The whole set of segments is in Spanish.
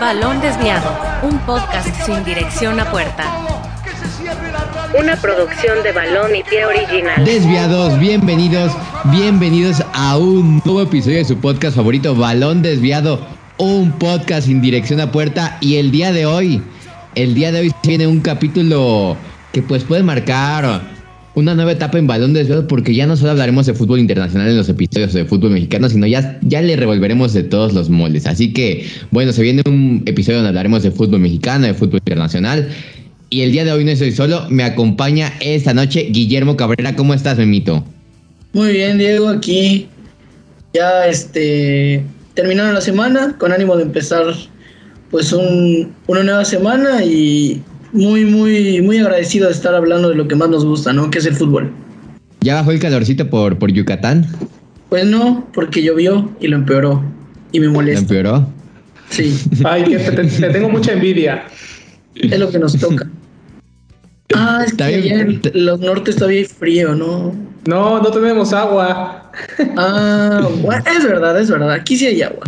Balón Desviado, un podcast sin dirección a puerta. Una producción de Balón y Pie Original. Desviados, bienvenidos, bienvenidos a un nuevo episodio de su podcast favorito, Balón Desviado, un podcast sin dirección a puerta. Y el día de hoy, el día de hoy tiene un capítulo que pues puede marcar una nueva etapa en balón desviado porque ya no solo hablaremos de fútbol internacional en los episodios de fútbol mexicano, sino ya, ya le revolveremos de todos los moldes. Así que, bueno, se viene un episodio donde hablaremos de fútbol mexicano, de fútbol internacional. Y el día de hoy no estoy solo, me acompaña esta noche Guillermo Cabrera. ¿Cómo estás, Memito? Muy bien, Diego, aquí ya este terminaron la semana con ánimo de empezar pues un, una nueva semana y muy, muy, muy agradecido de estar hablando de lo que más nos gusta, ¿no? Que es el fútbol. ¿Ya bajó el calorcito por, por Yucatán? Pues no, porque llovió y lo empeoró. Y me molesta. ¿Lo empeoró? Sí. Ay, que te, tengo mucha envidia. Es lo que nos toca. Ah, es que allá en los nortes todavía hay frío, ¿no? No, no tenemos agua. Ah, bueno, es verdad, es verdad. Aquí sí hay agua.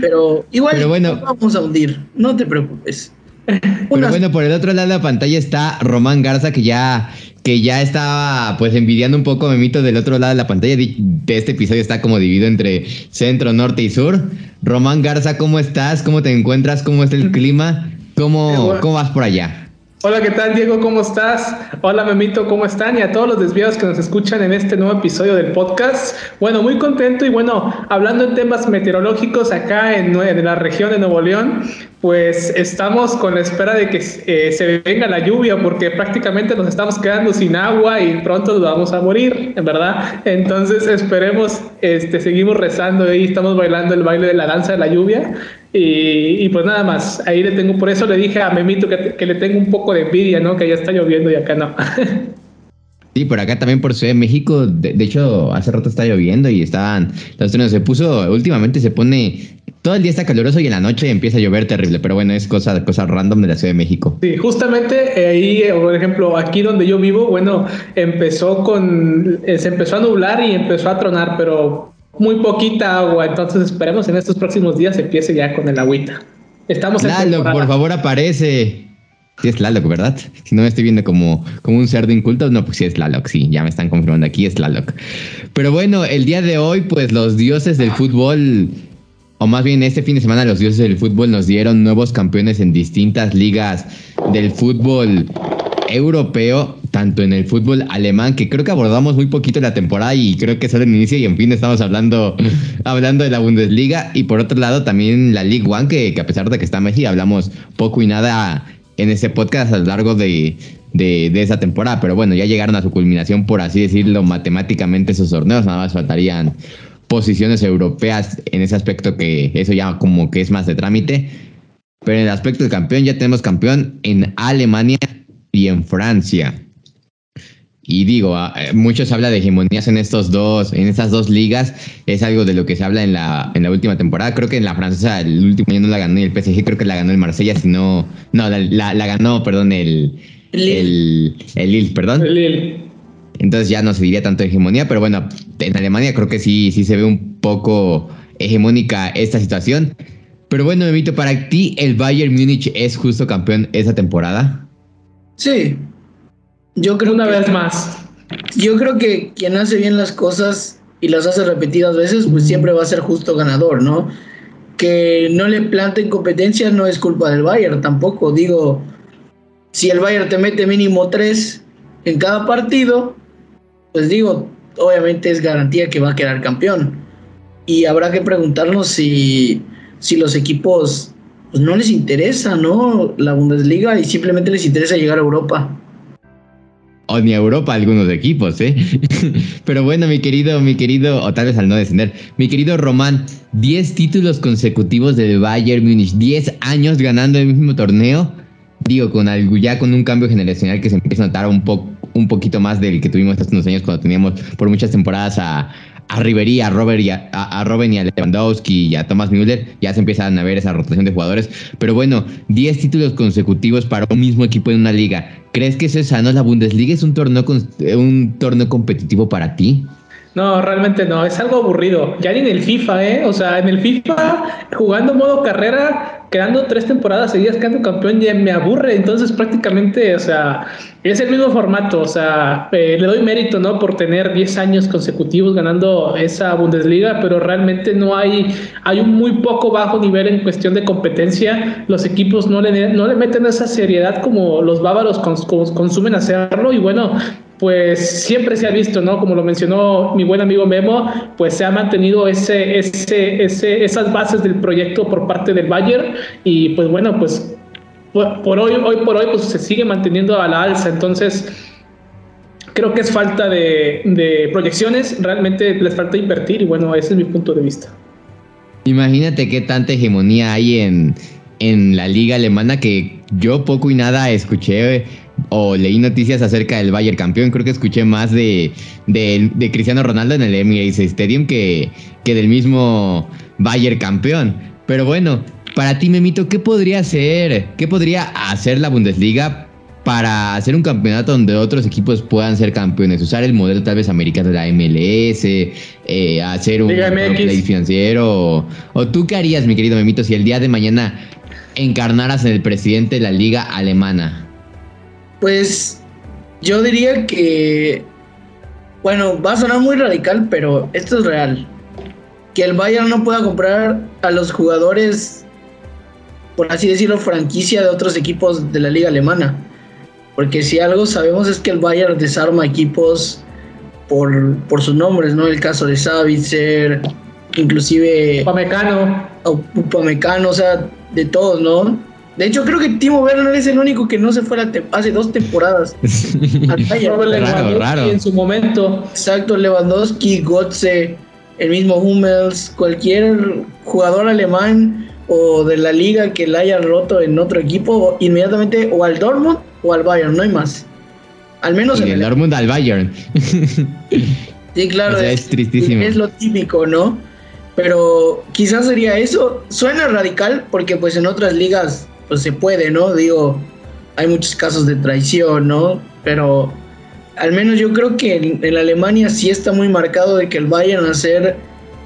Pero igual Pero bueno, vamos a hundir, no te preocupes. Pero bueno, por el otro lado de la pantalla está Román Garza, que ya, que ya estaba pues envidiando un poco Memito del otro lado de la pantalla. De, este episodio está como dividido entre centro, norte y sur. Román Garza, ¿cómo estás? ¿Cómo te encuentras? ¿Cómo está el clima? ¿Cómo, cómo vas por allá? Hola, ¿qué tal Diego? ¿Cómo estás? Hola Memito, ¿cómo están? Y a todos los desviados que nos escuchan en este nuevo episodio del podcast. Bueno, muy contento y bueno, hablando en temas meteorológicos acá en, en la región de Nuevo León, pues estamos con la espera de que eh, se venga la lluvia porque prácticamente nos estamos quedando sin agua y pronto nos vamos a morir, verdad. Entonces esperemos, este, seguimos rezando y estamos bailando el baile de la danza de la lluvia y, pues nada más, ahí le tengo, por eso le dije a Memito que, que le tengo un poco de envidia, ¿no? Que ya está lloviendo y acá no. Sí, por acá también por Ciudad de México, de, hecho hace rato está lloviendo y estaban, los trenes se puso, últimamente se pone, todo el día está caluroso y en la noche empieza a llover terrible, pero bueno, es cosa, cosa random de la Ciudad de México. Sí, justamente eh, ahí, eh, por ejemplo, aquí donde yo vivo, bueno, empezó con, eh, se empezó a nublar y empezó a tronar, pero muy poquita agua, entonces esperemos en estos próximos días empiece ya con el agüita. Estamos en Lalo, por favor, aparece. Sí es Tlaloc, ¿verdad? Si no me estoy viendo como, como un cerdo inculto, no, pues sí es Tlaloc, sí, ya me están confirmando aquí, es Tlaloc. Pero bueno, el día de hoy, pues los dioses del fútbol, o más bien este fin de semana los dioses del fútbol nos dieron nuevos campeones en distintas ligas del fútbol europeo, tanto en el fútbol alemán, que creo que abordamos muy poquito la temporada y creo que solo en inicio y en fin estamos hablando, hablando de la Bundesliga. Y por otro lado también la League One, que, que a pesar de que está Messi, hablamos poco y nada en ese podcast a lo largo de, de, de, esa temporada, pero bueno, ya llegaron a su culminación, por así decirlo, matemáticamente esos torneos, nada más faltarían posiciones europeas en ese aspecto que eso ya como que es más de trámite. Pero en el aspecto del campeón ya tenemos campeón en Alemania y en Francia. Y digo, ah, eh, muchos habla de hegemonías en estos dos, en estas dos ligas. Es algo de lo que se habla en la, en la última temporada. Creo que en la francesa el último año no la ganó ni el PSG, creo que la ganó el Marsella, sino. No, la, la, ganó, perdón, el. El, el Lille, perdón. El Lille. Entonces ya no se diría tanto hegemonía, pero bueno, en Alemania creo que sí, sí se ve un poco hegemónica esta situación. Pero bueno, Memito, para ti, ¿el Bayern Múnich es justo campeón esa temporada? Sí. Yo creo Una que, vez más. Yo creo que quien hace bien las cosas y las hace repetidas veces, pues siempre va a ser justo ganador, ¿no? Que no le planten competencia no es culpa del Bayern tampoco. Digo, si el Bayern te mete mínimo tres en cada partido, pues digo, obviamente es garantía que va a quedar campeón. Y habrá que preguntarnos si, si los equipos pues no les interesa, ¿no? La Bundesliga y simplemente les interesa llegar a Europa. O ni a Europa algunos equipos, ¿eh? Pero bueno, mi querido, mi querido, o tal vez al no descender, mi querido Román, 10 títulos consecutivos del Bayern Múnich, 10 años ganando el mismo torneo. Digo, con algo ya con un cambio generacional que se empieza a notar un poco un poquito más del que tuvimos hace unos años cuando teníamos por muchas temporadas a, a Ribery, a Robert y a, Robin y a Lewandowski y a Thomas Müller, ya se empiezan a ver esa rotación de jugadores. Pero bueno, 10 títulos consecutivos para un mismo equipo en una liga. ¿Crees que eso es sano? ¿La Bundesliga es un torneo, un torneo competitivo para ti? No, realmente no, es algo aburrido. Ya ni en el FIFA, ¿eh? O sea, en el FIFA, jugando modo carrera, quedando tres temporadas seguidas quedando campeón ya me aburre, entonces prácticamente, o sea, es el mismo formato, o sea, eh, le doy mérito, ¿no? Por tener 10 años consecutivos ganando esa Bundesliga, pero realmente no hay, hay un muy poco bajo nivel en cuestión de competencia, los equipos no le, no le meten esa seriedad como los bávaros consumen hacerlo y bueno, pues siempre se ha visto, ¿no? Como lo mencionó mi buen amigo Memo, pues se ha mantenido ese, ese, ese, esas bases del proyecto por parte del Bayern y pues bueno, pues por, hoy, hoy por hoy, pues se sigue manteniendo a la alza. Entonces, creo que es falta de, proyecciones, realmente les falta invertir y bueno, ese es mi punto de vista. Imagínate qué tanta hegemonía hay en, en la liga alemana que yo poco y nada escuché o leí noticias acerca del Bayern campeón. Creo que escuché más de, de, Cristiano Ronaldo en el Emirates Stadium que, que del mismo Bayern campeón. Pero bueno, para ti, Memito, ¿qué podría hacer? ¿Qué podría hacer la Bundesliga para hacer un campeonato donde otros equipos puedan ser campeones? Usar el modelo tal vez americano de la MLS, eh, hacer un play financiero. O, tú qué harías, mi querido Memito, si el día de mañana encarnaras en el presidente de la liga alemana? Pues yo diría que, bueno, va a sonar muy radical, pero esto es real. Que el Bayern no pueda comprar a los jugadores, por así decirlo, franquicia de otros equipos de la liga alemana. Porque si algo sabemos es que el Bayern desarma equipos por, por sus nombres, ¿no? El caso de Savitzer, inclusive... Upamecano. Upamecano, o sea, de todos, ¿no? De hecho, creo que Timo Werner es el único que no se fue hace dos temporadas. raro, raro. En su momento. Exacto, Lewandowski, Gotze, el mismo Hummels, cualquier jugador alemán o de la liga que la haya roto en otro equipo, inmediatamente o al Dortmund o al Bayern, no hay más. Al menos en el, Dortmund al Bayern. sí, claro. es, tristísimo. Es lo típico, ¿no? Pero quizás sería eso. Suena radical porque pues en otras ligas pues se puede, ¿no? Digo, hay muchos casos de traición, ¿no? Pero al menos yo creo que en, Alemania sí está muy marcado de que el Bayern a ser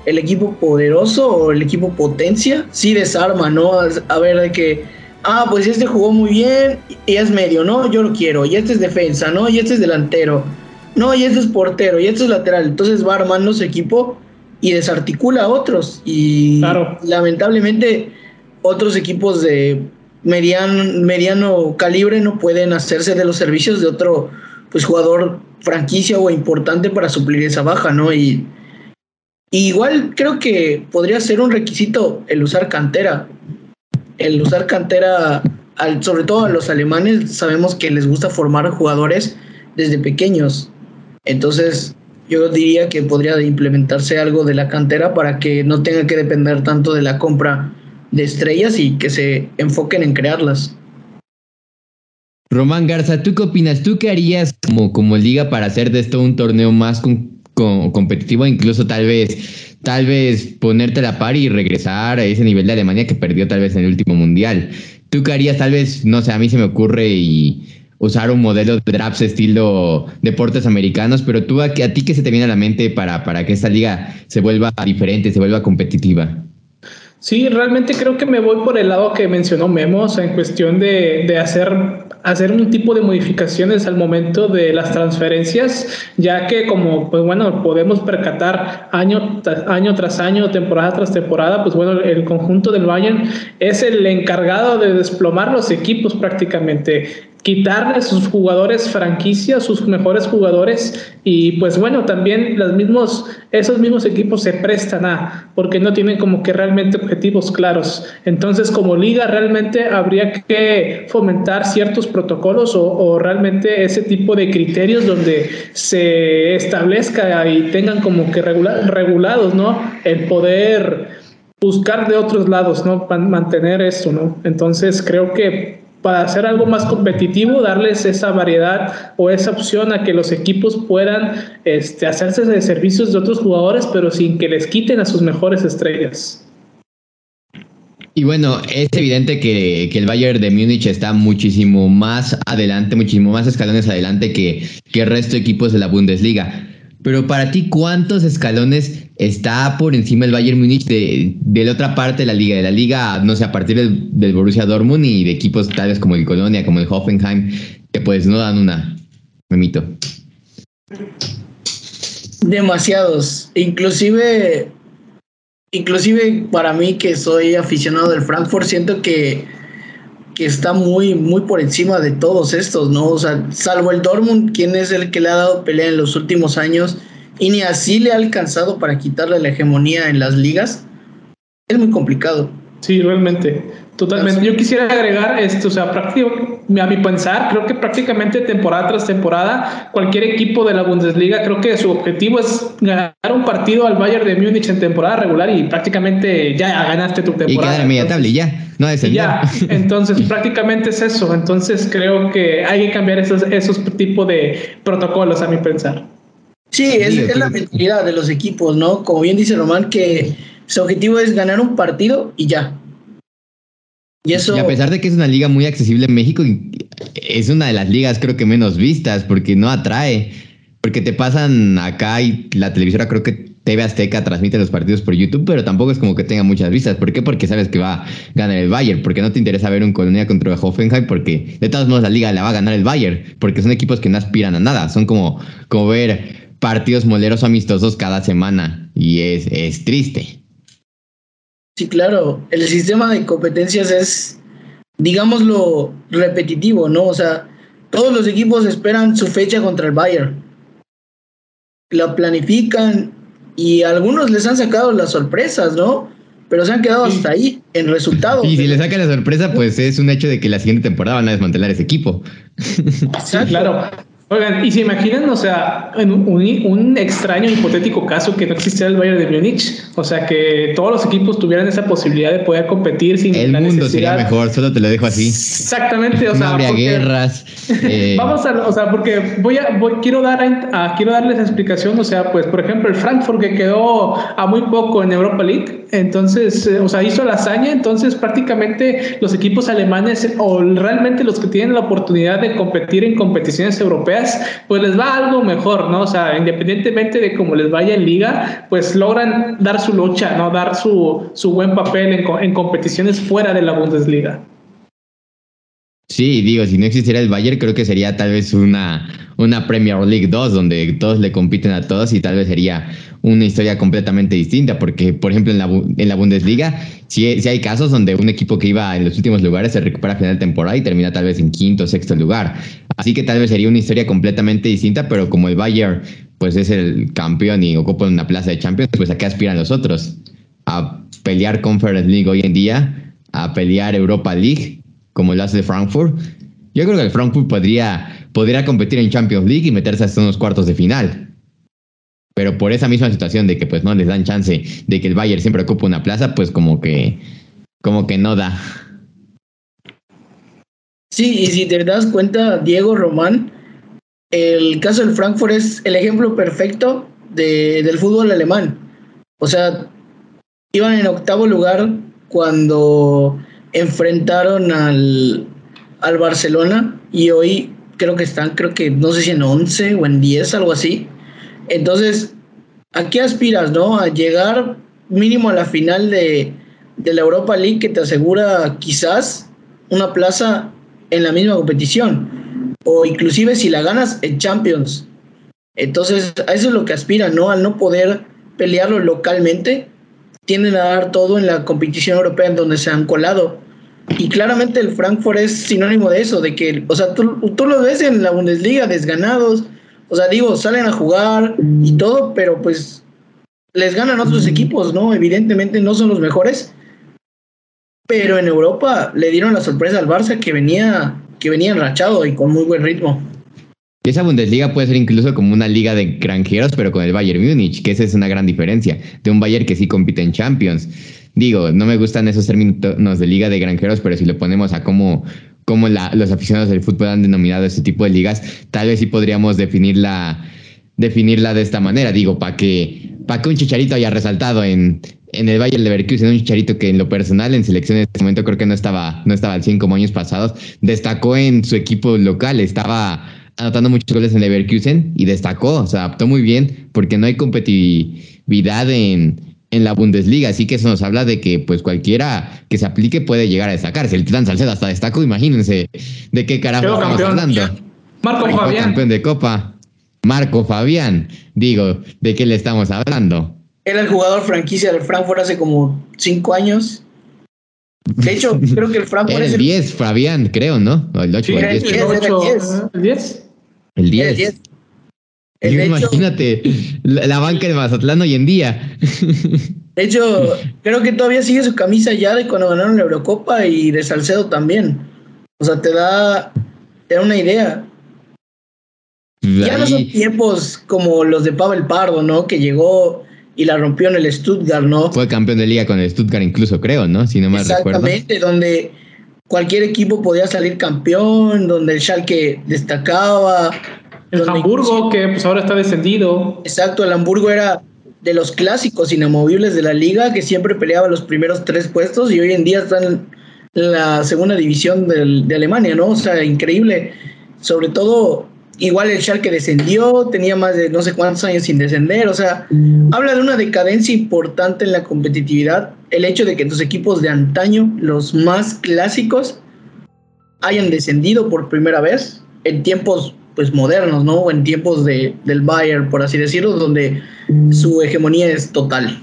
el equipo poderoso o el equipo potencia, sí desarma, ¿no? A ver, de que, ah, pues este jugó muy bien y es medio, ¿no? Yo lo quiero, y este es defensa, ¿no? Y este es delantero, no, y este es portero, y este es lateral. Entonces va armando su equipo y desarticula a otros. Y lamentablemente otros equipos de mediano, mediano calibre no pueden hacerse de los servicios de otro pues jugador franquicia o importante para suplir esa baja, ¿no? Y, igual creo que podría ser un requisito el usar cantera. El usar cantera, al, sobre todo a los alemanes, sabemos que les gusta formar jugadores desde pequeños. Entonces, yo diría que podría implementarse algo de la cantera para que no tenga que depender tanto de la compra de estrellas y que se enfoquen en crearlas. Román Garza, ¿tú qué opinas? ¿Tú qué harías como, como liga para hacer de esto un torneo más competitivo, incluso tal vez, tal vez ponerte la par y regresar a ese nivel de Alemania que perdió tal vez en el último mundial? ¿Tú qué harías? Tal vez, no sé, a mí se me ocurre y usar un modelo de drafts estilo deportes americanos, pero tú a, a ti qué se te viene a la mente para, para que esta liga se vuelva diferente, se vuelva competitiva? Sí, realmente creo que me voy por el lado que mencionó Memo, en cuestión de, de hacer, hacer un tipo de modificaciones al momento de las transferencias, ya que como, pues bueno, podemos percatar año, año tras año, temporada tras temporada, pues bueno, el conjunto del Bayern es el encargado de desplomar los equipos prácticamente quitarle sus jugadores franquicia, sus mejores jugadores y pues bueno, también los mismos, esos mismos equipos se prestan a, porque no tienen como que realmente objetivos claros. Entonces como liga realmente habría que fomentar ciertos protocolos o, realmente ese tipo de criterios donde se establezca y tengan como que regulados, ¿no? El poder buscar de otros lados, ¿no? Mantener esto, ¿no? Entonces creo que para hacer algo más competitivo, darles esa variedad o esa opción a que los equipos puedan este, hacerse de servicios de otros jugadores, pero sin que les quiten a sus mejores estrellas. Y bueno, es evidente que, el Bayern de Múnich está muchísimo más adelante, muchísimo más escalones adelante que, que el resto de equipos de la Bundesliga. Pero para ti, ¿cuántos escalones está por encima el Bayern Múnich de, de, la otra parte de la liga? De la liga, no sé, a partir del, del Borussia Dortmund y de equipos tales como el Colonia, como el Hoffenheim, que pues no dan una, me mito. Demasiados. Inclusive, inclusive para mí que soy aficionado del Frankfurt, siento que, que está muy, muy por encima de todos estos, ¿no? O sea, salvo el Dortmund, quien es el que le ha dado pelea en los últimos años y ni así le ha alcanzado para quitarle la hegemonía en las ligas, es muy complicado. Sí, realmente. Totalmente. Yo quisiera agregar esto, o sea, a mi pensar, creo que prácticamente temporada tras temporada, cualquier equipo de la Bundesliga, creo que su objetivo es ganar un partido al Bayern de Múnich en temporada regular y prácticamente ya ganaste tu temporada. Y quedar en media tabla y ya, no es Ya, entonces prácticamente es eso. Entonces creo que hay que cambiar esos, esos tipos de protocolos, a mi pensar. Sí, es, es la mentalidad de los equipos, ¿no? Como bien dice Román, que su objetivo es ganar un partido y ya y, eso... a pesar de que es una liga muy accesible en México, es una de las ligas creo que menos vistas porque no atrae. Porque te pasan acá y la televisora creo que TV Azteca transmite los partidos por YouTube, pero tampoco es como que tenga muchas vistas. ¿Por qué? Porque sabes que va a ganar el Bayern. Porque no te interesa ver un Colonia contra Hoffenheim, porque de todos modos la liga la va a ganar el Bayern. Porque son equipos que no aspiran a nada. Son como, como ver partidos moleros amistosos cada semana. Y es, es triste. Sí, claro. El sistema de competencias es, digámoslo, repetitivo, ¿no? O sea, todos los equipos esperan su fecha contra el Bayern. La planifican y algunos les han sacado las sorpresas, ¿no? Pero se han quedado hasta ahí en resultados. Y si le sacan la sorpresa, pues es un hecho de que la siguiente temporada van a desmantelar ese equipo. Sí, claro. Oigan, y se imaginan, o sea, en un, extraño hipotético caso que no existiera el Bayern de Múnich, o sea, que todos los equipos tuvieran esa posibilidad de poder competir sin el mundo sería mejor, solo te lo dejo así. Exactamente, o sea, no habría guerras. Eh. Vamos a, o sea, porque voy a, voy, quiero dar, a, quiero darles explicación, o sea, pues, por ejemplo, el Frankfurt que quedó a muy poco en Europa League, entonces, eh, o sea, hizo la hazaña, entonces prácticamente los equipos alemanes o realmente los que tienen la oportunidad de competir en competiciones europeas, pues les va algo mejor, ¿no? O sea, independientemente de cómo les vaya en liga, pues logran dar su lucha, ¿no? Dar su, su buen papel en, competiciones fuera de la Bundesliga. Sí, digo, si no existiera el Bayern, creo que sería tal vez una, una Premier League 2, donde todos le compiten a todos y tal vez sería una historia completamente distinta, porque, por ejemplo, en la, en la Bundesliga, sí, hay casos donde un equipo que iba en los últimos lugares se recupera a final de temporada y termina tal vez en quinto o sexto lugar. Así que tal vez sería una historia completamente distinta, pero como el Bayern pues es el campeón y ocupa una plaza de Champions, pues a qué aspiran los otros? A pelear Conference League hoy en día, a pelear Europa League como lo hace de Frankfurt, yo creo que el Frankfurt podría, podría competir en Champions League y meterse hasta unos cuartos de final. Pero por esa misma situación de que pues no les dan chance de que el Bayern siempre ocupe una plaza, pues como que como que no da. Sí, y si te das cuenta, Diego Román, el caso del Frankfurt es el ejemplo perfecto de, del fútbol alemán. O sea, iban en octavo lugar cuando enfrentaron al, al Barcelona y hoy creo que están, creo que no sé si en 11 o en 10, algo así. Entonces, ¿a qué aspiras, no? A llegar mínimo a la final de, de la Europa League que te asegura quizás una plaza en la misma competición. O inclusive si la ganas en Champions. Entonces, a eso es lo que aspiran, ¿no? Al no poder pelearlo localmente, tienden a dar todo en la competición europea en donde se han colado. Y claramente el Frankfurt es sinónimo de eso, de que, o sea, tú, tú lo ves en la Bundesliga desganados, o sea, digo, salen a jugar y todo, pero pues les ganan otros equipos, ¿no? Evidentemente no son los mejores, pero en Europa le dieron la sorpresa al Barça que venía, que venía enrachado y con muy buen ritmo. Esa Bundesliga puede ser incluso como una liga de granjeros, pero con el Bayern Múnich, que esa es una gran diferencia, de un Bayern que sí compite en Champions. Digo, no me gustan esos términos de liga de granjeros, pero si lo ponemos a cómo, cómo los aficionados del fútbol han denominado este tipo de ligas, tal vez sí podríamos definirla, definirla de esta manera. Digo, para que, para que un chicharito haya resaltado en, en el Bayern Leverkusen, un chicharito que en lo personal en selección en este momento creo que no estaba, no estaba al 100 como años pasados, destacó en su equipo local, estaba anotando muchos goles en Leverkusen y destacó, se adaptó muy bien porque no hay competitividad en, en la Bundesliga, así que eso nos habla de que pues cualquiera que se aplique puede llegar a destacarse. El Titán Salcedo hasta destacó, imagínense de qué carajo estamos hablando. Marco Fabián. Campeón de Copa. Marco Fabián. Digo, ¿de qué le estamos hablando? Era el jugador franquicia del Frankfurt hace como cinco años. De hecho, creo que el Frankfurt Era es el 10, Fabián, creo, ¿no? O el 8 Sí, el el 10. diez, era el 8, diez. ¿El 10? El Era el 10. 10. El de hecho- Imagínate la, la banca de Mazatlán hoy en día. De hecho, creo que todavía sigue su camisa ya de cuando ganaron la Eurocopa y de Salcedo también. O sea, te da, te da una idea. Ya no son tiempos como los de Pavel Pardo, ¿no? Que llegó y la rompió en el Stuttgart, ¿no? fue campeón de liga con el Stuttgart incluso, creo, ¿no? Si no mal recuerdo. Exactamente, donde cualquier equipo podía salir campeón, donde el Schalke destacaba. El Hamburgo, que pues ahora está descendido. Exacto, el Hamburgo era de los clásicos inamovibles de la liga que siempre peleaba los primeros tres puestos y hoy en día están en la segunda división del- de Alemania, ¿no? O sea, increíble. Sobre todo, igual el Schalke descendió, tenía más de no sé cuántos años sin descender, o sea, habla de una decadencia importante en la competitividad. El hecho de que tus equipos de antaño, los más clásicos, hayan descendido por primera vez en tiempos pues modernos, ¿no? En tiempos de, del Bayern, por así decirlo, donde su hegemonía es total.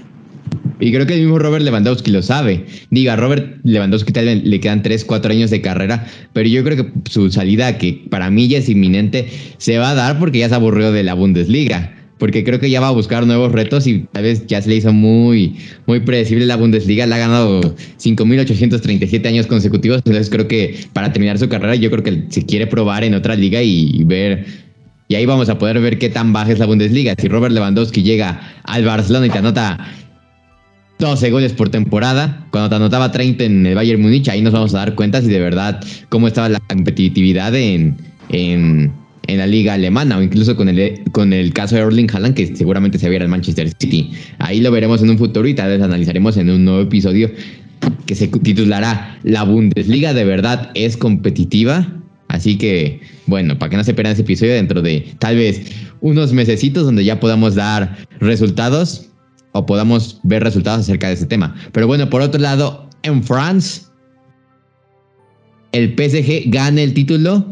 Y creo que el mismo Robert Lewandowski lo sabe. Diga, Robert Lewandowski tal vez le quedan 3, 4 años de carrera, pero yo creo que su salida, que para mí ya es inminente, se va a dar porque ya se aburrió de la Bundesliga. Porque creo que ya va a buscar nuevos retos y tal vez ya se le hizo muy, muy predecible la Bundesliga. Le ha ganado 5.837 años consecutivos. Entonces creo que para terminar su carrera, yo creo que se quiere probar en otra liga y ver y ahí vamos a poder ver qué tan baja es la Bundesliga. Si Robert Lewandowski llega al Barcelona y te anota 12 goles por temporada, cuando te anotaba 30 en el Bayern Múnich, ahí nos vamos a dar cuenta si de verdad cómo estaba la competitividad en, en, en la liga alemana o incluso con el, con el caso de Erling Haaland que seguramente se viera en Manchester City. Ahí lo veremos en un futuro y tal vez analizaremos en un nuevo episodio que se titulará La Bundesliga de verdad es competitiva. Así que, bueno, para que no se pierdan ese episodio dentro de tal vez unos mesecitos donde ya podamos dar resultados o podamos ver resultados acerca de ese tema. Pero bueno, por otro lado, en France, el PSG gana el título.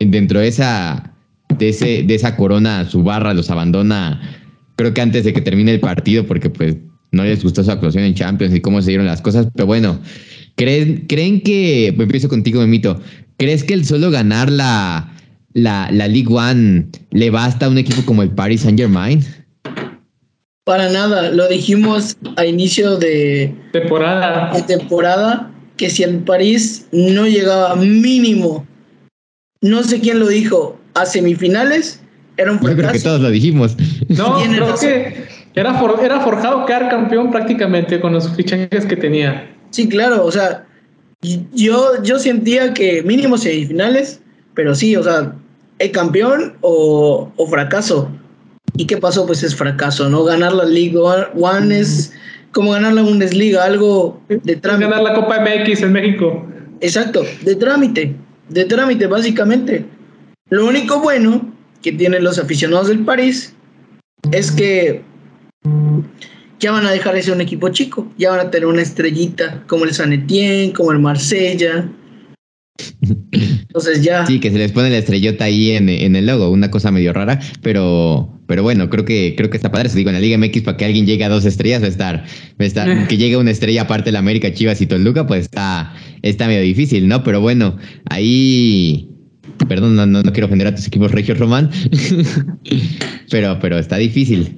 Dentro de esa, de ese, de esa corona, su barra los abandona, creo que antes de que termine el partido, porque pues no les gustó su actuación en Champions y cómo se dieron las cosas. Pero bueno, ¿creen, creen que, empiezo contigo, Memito, ¿crees que el solo ganar la, la, la League One le basta a un equipo como el Paris Saint Germain? Para nada, lo dijimos a inicio de, Temporada. de temporada, que si el París no llegaba mínimo, no sé quién lo dijo, a semifinales, era un Yo creo que fracaso. todos lo dijimos. No, creo razón. que era, for- era forjado quedar campeón prácticamente con los fichajes que tenía. Sí, claro, o sea, yo, yo sentía que mínimo semifinales, pero sí, o sea, el campeón o, o fracaso. ¿Y qué pasó? Pues es fracaso, ¿no? Ganar la League One es como ganar la Bundesliga, algo de trámite. Ganar la Copa MX en México. Exacto, de trámite, de trámite básicamente. Lo único bueno que tienen los aficionados del París es que ya van a dejar de ser un equipo chico, ya van a tener una estrellita como el San Etienne, como el Marsella. Entonces ya, Sí, que se les pone la estrellota ahí en, en el logo, una cosa medio rara, pero, pero bueno, creo que, creo que está padre. Se digo, en la Liga MX, para que alguien llegue a dos estrellas, va a estar, va a estar que llegue una estrella aparte de la América, Chivas y Toluca, pues está, está medio difícil, ¿no? Pero bueno, ahí. Perdón, no, no, no quiero ofender a tus equipos regios, Román. pero, pero está difícil.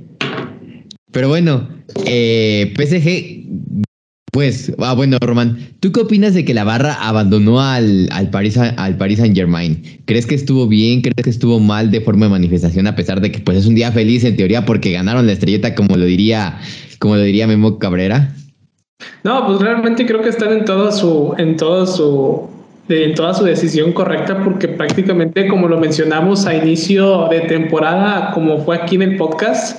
Pero bueno, eh, PSG pues, ah, bueno, Román, ¿tú qué opinas de que la barra abandonó al, al, Paris, al Saint Germain? ¿Crees que estuvo bien? ¿Crees que estuvo mal de forma de manifestación? A pesar de que pues es un día feliz en teoría porque ganaron la estrelleta, como lo diría, como lo diría Memo Cabrera. No, pues realmente creo que están en todo su, en su, en toda su decisión correcta, porque prácticamente, como lo mencionamos a inicio de temporada, como fue aquí en el podcast,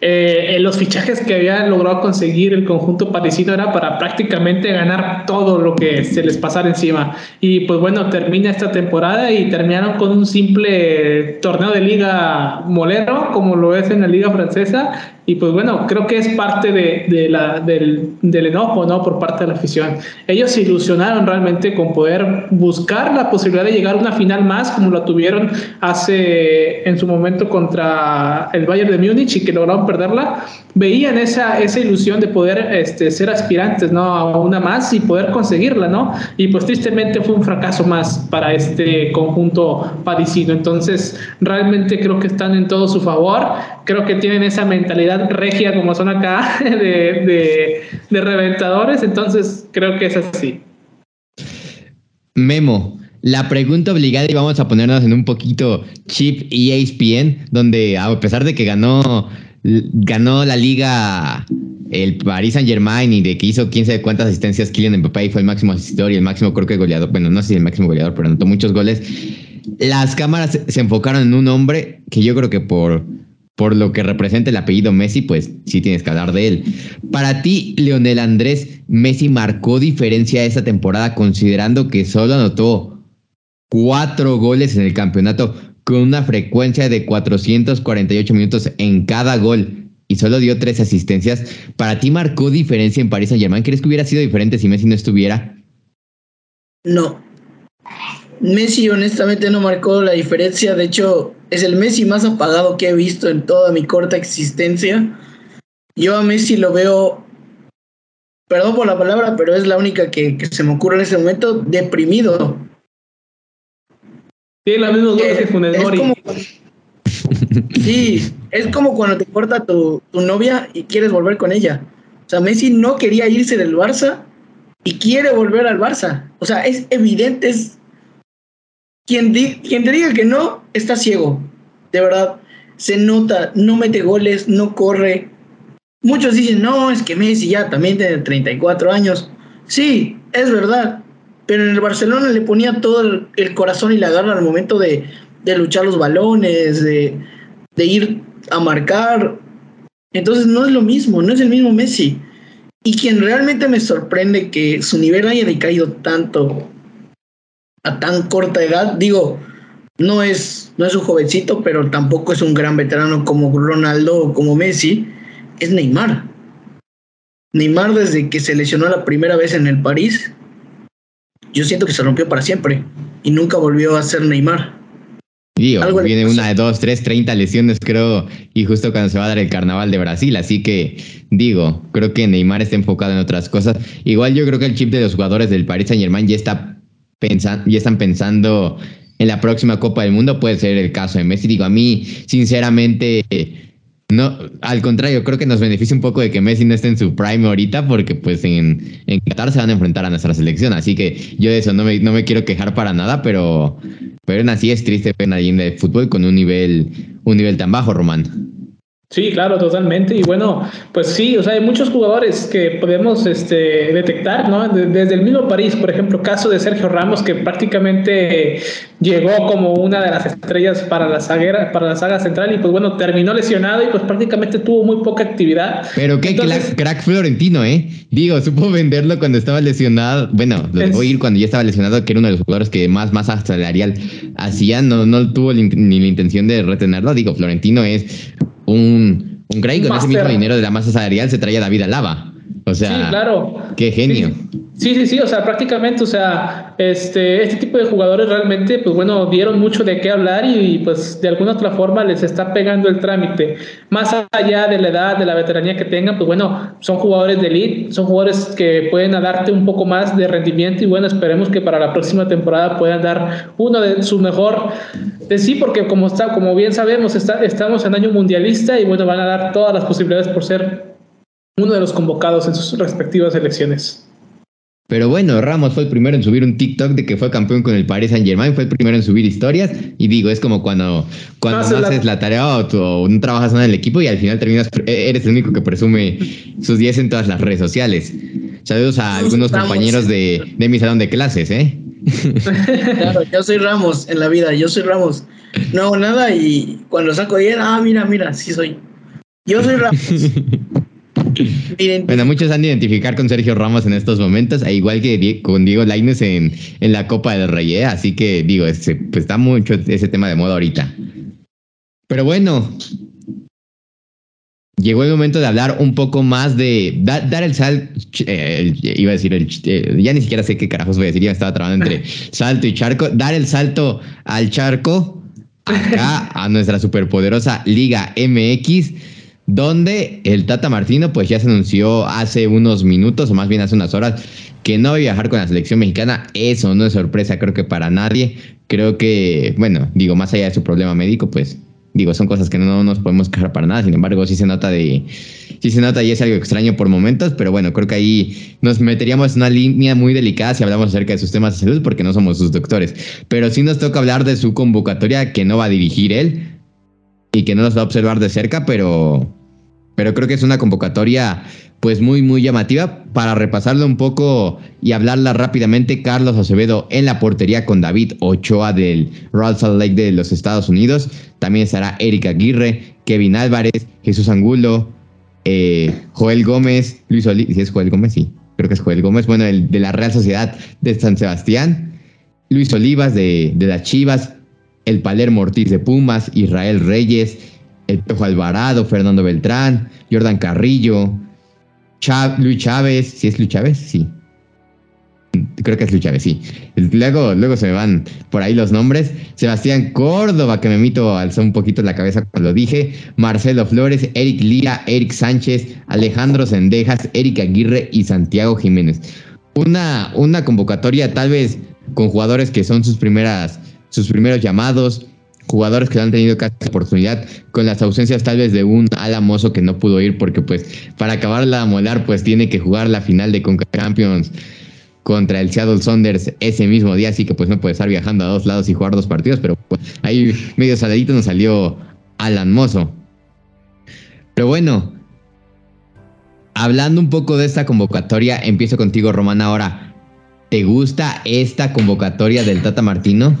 eh, los fichajes que había logrado conseguir el conjunto parisino era para prácticamente ganar todo lo que se les pasara encima. Y pues bueno, termina esta temporada y terminaron con un simple torneo de liga molero, como lo es en la liga francesa, y pues bueno, creo que es parte de, la, del, del, enojo, ¿no? Por parte de la afición. Ellos se ilusionaron realmente con poder buscar la posibilidad de llegar a una final más, como la tuvieron hace en su momento contra el Bayern de Múnich y que lograron perderla. Veían esa, esa ilusión de poder este, ser aspirantes, ¿no? A una más y poder conseguirla, ¿no? Y pues tristemente fue un fracaso más para este conjunto parisino. Entonces, realmente creo que están en todo su favor. Creo que tienen esa mentalidad regia como son acá de, reventadores, entonces creo que es así. Memo, la pregunta obligada y vamos a ponernos en un poquito chip y ESPN, donde a pesar de que ganó, ganó la liga el Paris Saint Germain y de que hizo quién sabe cuántas asistencias Kylian Mbappé y fue el máximo asistidor y el máximo creo que goleador, bueno, no sé si el máximo goleador, pero anotó muchos goles. Las cámaras se enfocaron en un hombre que yo creo que por por lo que representa el apellido Messi, pues sí tienes que hablar de él. Para ti, Leonel Andrés, Messi marcó diferencia esta temporada considerando que solo anotó cuatro goles en el campeonato con una frecuencia de 448 minutos en cada gol y solo dio tres asistencias. ¿Para ti marcó diferencia en París Saint Germain? ¿Crees que hubiera sido diferente si Messi no estuviera? No. Messi honestamente no marcó la diferencia. De hecho, es el Messi más apagado que he visto en toda mi corta existencia. Yo a Messi lo veo, perdón por la palabra, pero es la única que, se me ocurre en ese momento, deprimido. Sí, la misma que Sí, es como cuando te corta tu, tu novia y quieres volver con ella. O sea, Messi no quería irse del Barça y quiere volver al Barça. O sea, es evidente, es quien, te diga que no, está ciego. De verdad, se nota, no mete goles, no corre. Muchos dicen, no, es que Messi ya también tiene 34 años. Sí, es verdad. Pero en el Barcelona le ponía todo el, corazón y la garra al momento de, luchar los balones, de, de ir a marcar. Entonces no es lo mismo, no es el mismo Messi. Y quien realmente me sorprende que su nivel haya decaído tanto a tan corta edad. Digo, no es, no es un jovencito, pero tampoco es un gran veterano como Ronaldo o como Messi. Es Neymar. Neymar desde que se lesionó la primera vez en el París, yo siento que se rompió para siempre y nunca volvió a ser Neymar. Digo, viene una de dos, tres, treinta lesiones, creo, y justo cuando se va a dar el carnaval de Brasil. Así que, digo, creo que Neymar está enfocado en otras cosas. Igual yo creo que el chip de los jugadores del Paris Saint Germain ya está pensan, ya están pensando en la próxima Copa del Mundo, puede ser el caso de Messi. Digo, a mí, sinceramente, no, al contrario, creo que nos beneficia un poco de que Messi no esté en su prime ahorita, porque pues en, en Qatar se van a enfrentar a nuestra selección. Así que yo de eso no me, no me quiero quejar para nada, pero, pero aún así es triste ver a alguien de fútbol con un nivel, un nivel tan bajo, Román. Sí, claro, totalmente. Y bueno, pues sí, o sea, hay muchos jugadores que podemos este, detectar, ¿no? Desde el mismo París, por ejemplo, caso de Sergio Ramos, que prácticamente llegó como una de las estrellas para la saga, para la saga central y pues bueno, terminó lesionado y pues prácticamente tuvo muy poca actividad. Pero qué crack, florentino, ¿eh? Digo, supo venderlo cuando estaba lesionado. Bueno, lo voy a ir cuando ya estaba lesionado, que era uno de los jugadores que más masa salarial hacía, no, no tuvo ni la intención de retenerlo. Digo, Florentino es un, un con ese mismo dinero de la masa salarial se traía David Alaba. O sea, sí, claro. qué genio. Sí, sí, sí, o sea, prácticamente, o sea, este, este tipo de jugadores realmente, pues bueno, dieron mucho de qué hablar y, pues de alguna otra forma les está pegando el trámite. Más allá de la edad, de la veteranía que tengan, pues bueno, son jugadores de elite, son jugadores que pueden darte un poco más de rendimiento y bueno, esperemos que para la próxima temporada puedan dar uno de su mejor de sí, porque como está, como bien sabemos, está, estamos en año mundialista y bueno, van a dar todas las posibilidades por ser uno de los convocados en sus respectivas elecciones. Pero bueno, Ramos fue el primero en subir un TikTok de que fue campeón con el Paris Saint Germain, fue el primero en subir historias. Y digo, es como cuando, cuando no, haces la, tarea o, no trabajas en el equipo y al final terminas, e, eres el único que presume sus 10 en todas las redes sociales. Saludos a algunos compañeros de, de mi salón de clases, ¿eh? Claro, yo soy Ramos en la vida, yo soy Ramos. No hago nada y cuando saco 10, ah, mira, mira, sí soy. Yo soy Ramos. bueno, muchos han de identificar con Sergio Ramos en estos momentos, e igual que con Diego Laines en, en la Copa del Rey, ¿eh? así que digo, ese, pues está mucho ese tema de moda ahorita. Pero bueno, llegó el momento de hablar un poco más de dar el salto, eh, iba a decir, el, eh, ya ni siquiera sé qué carajos voy a decir, ya estaba trabajando entre salto y charco, dar el salto al charco acá a nuestra superpoderosa Liga MX, donde el Tata Martino pues ya se anunció hace unos minutos, o más bien hace unas horas, que no va a viajar con la selección mexicana. Eso no es sorpresa, creo que para nadie. Creo que, bueno, digo, más allá de su problema médico, pues digo, son cosas que no nos podemos quejar para nada, sin embargo, sí se nota de, sí se nota y es algo extraño por momentos, pero bueno, creo que ahí nos meteríamos en una línea muy delicada si hablamos acerca de sus temas de salud, porque no somos sus doctores, pero sí nos toca hablar de su convocatoria que no va a dirigir él y que no nos va a observar de cerca, pero, pero creo que es una convocatoria pues muy, muy llamativa. Para repasarlo un poco y hablarla rápidamente, Carlos Acevedo en la portería con David Ochoa del Salt Lake de los Estados Unidos. También estará Erika Aguirre, Kevin Álvarez, Jesús Angulo, eh, Joel Gómez, Luis Olivas, ¿sí es Joel Gómez? Sí, creo que es Joel Gómez, bueno, el de la Real Sociedad de San Sebastián, Luis Olivas de, de las Chivas, el Palermo Ortiz de Pumas, Israel Reyes, el Pejo Alvarado, Fernando Beltrán, Jordan Carrillo, Luis Chávez, ¿sí es Luis Chávez? Sí. Creo que es Luis Chávez, sí. Luego, luego se me van por ahí los nombres. Sebastián Córdoba, que me mito alzó un poquito la cabeza cuando lo dije. Marcelo Flores, Eric Lira, Eric Sánchez, Alejandro Sendejas, Eric Aguirre y Santiago Jiménez. Una, una convocatoria tal vez con jugadores que son sus primeras, sus primeros llamados, jugadores que han tenido casi oportunidad con las ausencias tal vez de un alamoso que no pudo ir porque pues para acabar la molar pues tiene que jugar la final de Conca Champions contra el Seattle Saunders ese mismo día, así que pues no puede estar viajando a dos lados y jugar dos partidos, pero pues, ahí medio saladito nos salió Alan Mozo. Pero bueno, hablando un poco de esta convocatoria, empiezo contigo Román ahora. ¿Te gusta esta convocatoria del Tata Martino?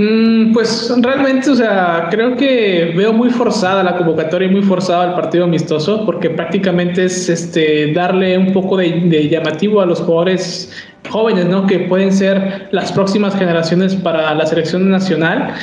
Mm, pues realmente, o sea, creo que veo muy forzada la convocatoria y muy forzada el partido amistoso, porque prácticamente es este darle un poco de, llamativo a los jugadores jóvenes, ¿no? Que pueden ser las próximas generaciones para la selección nacional.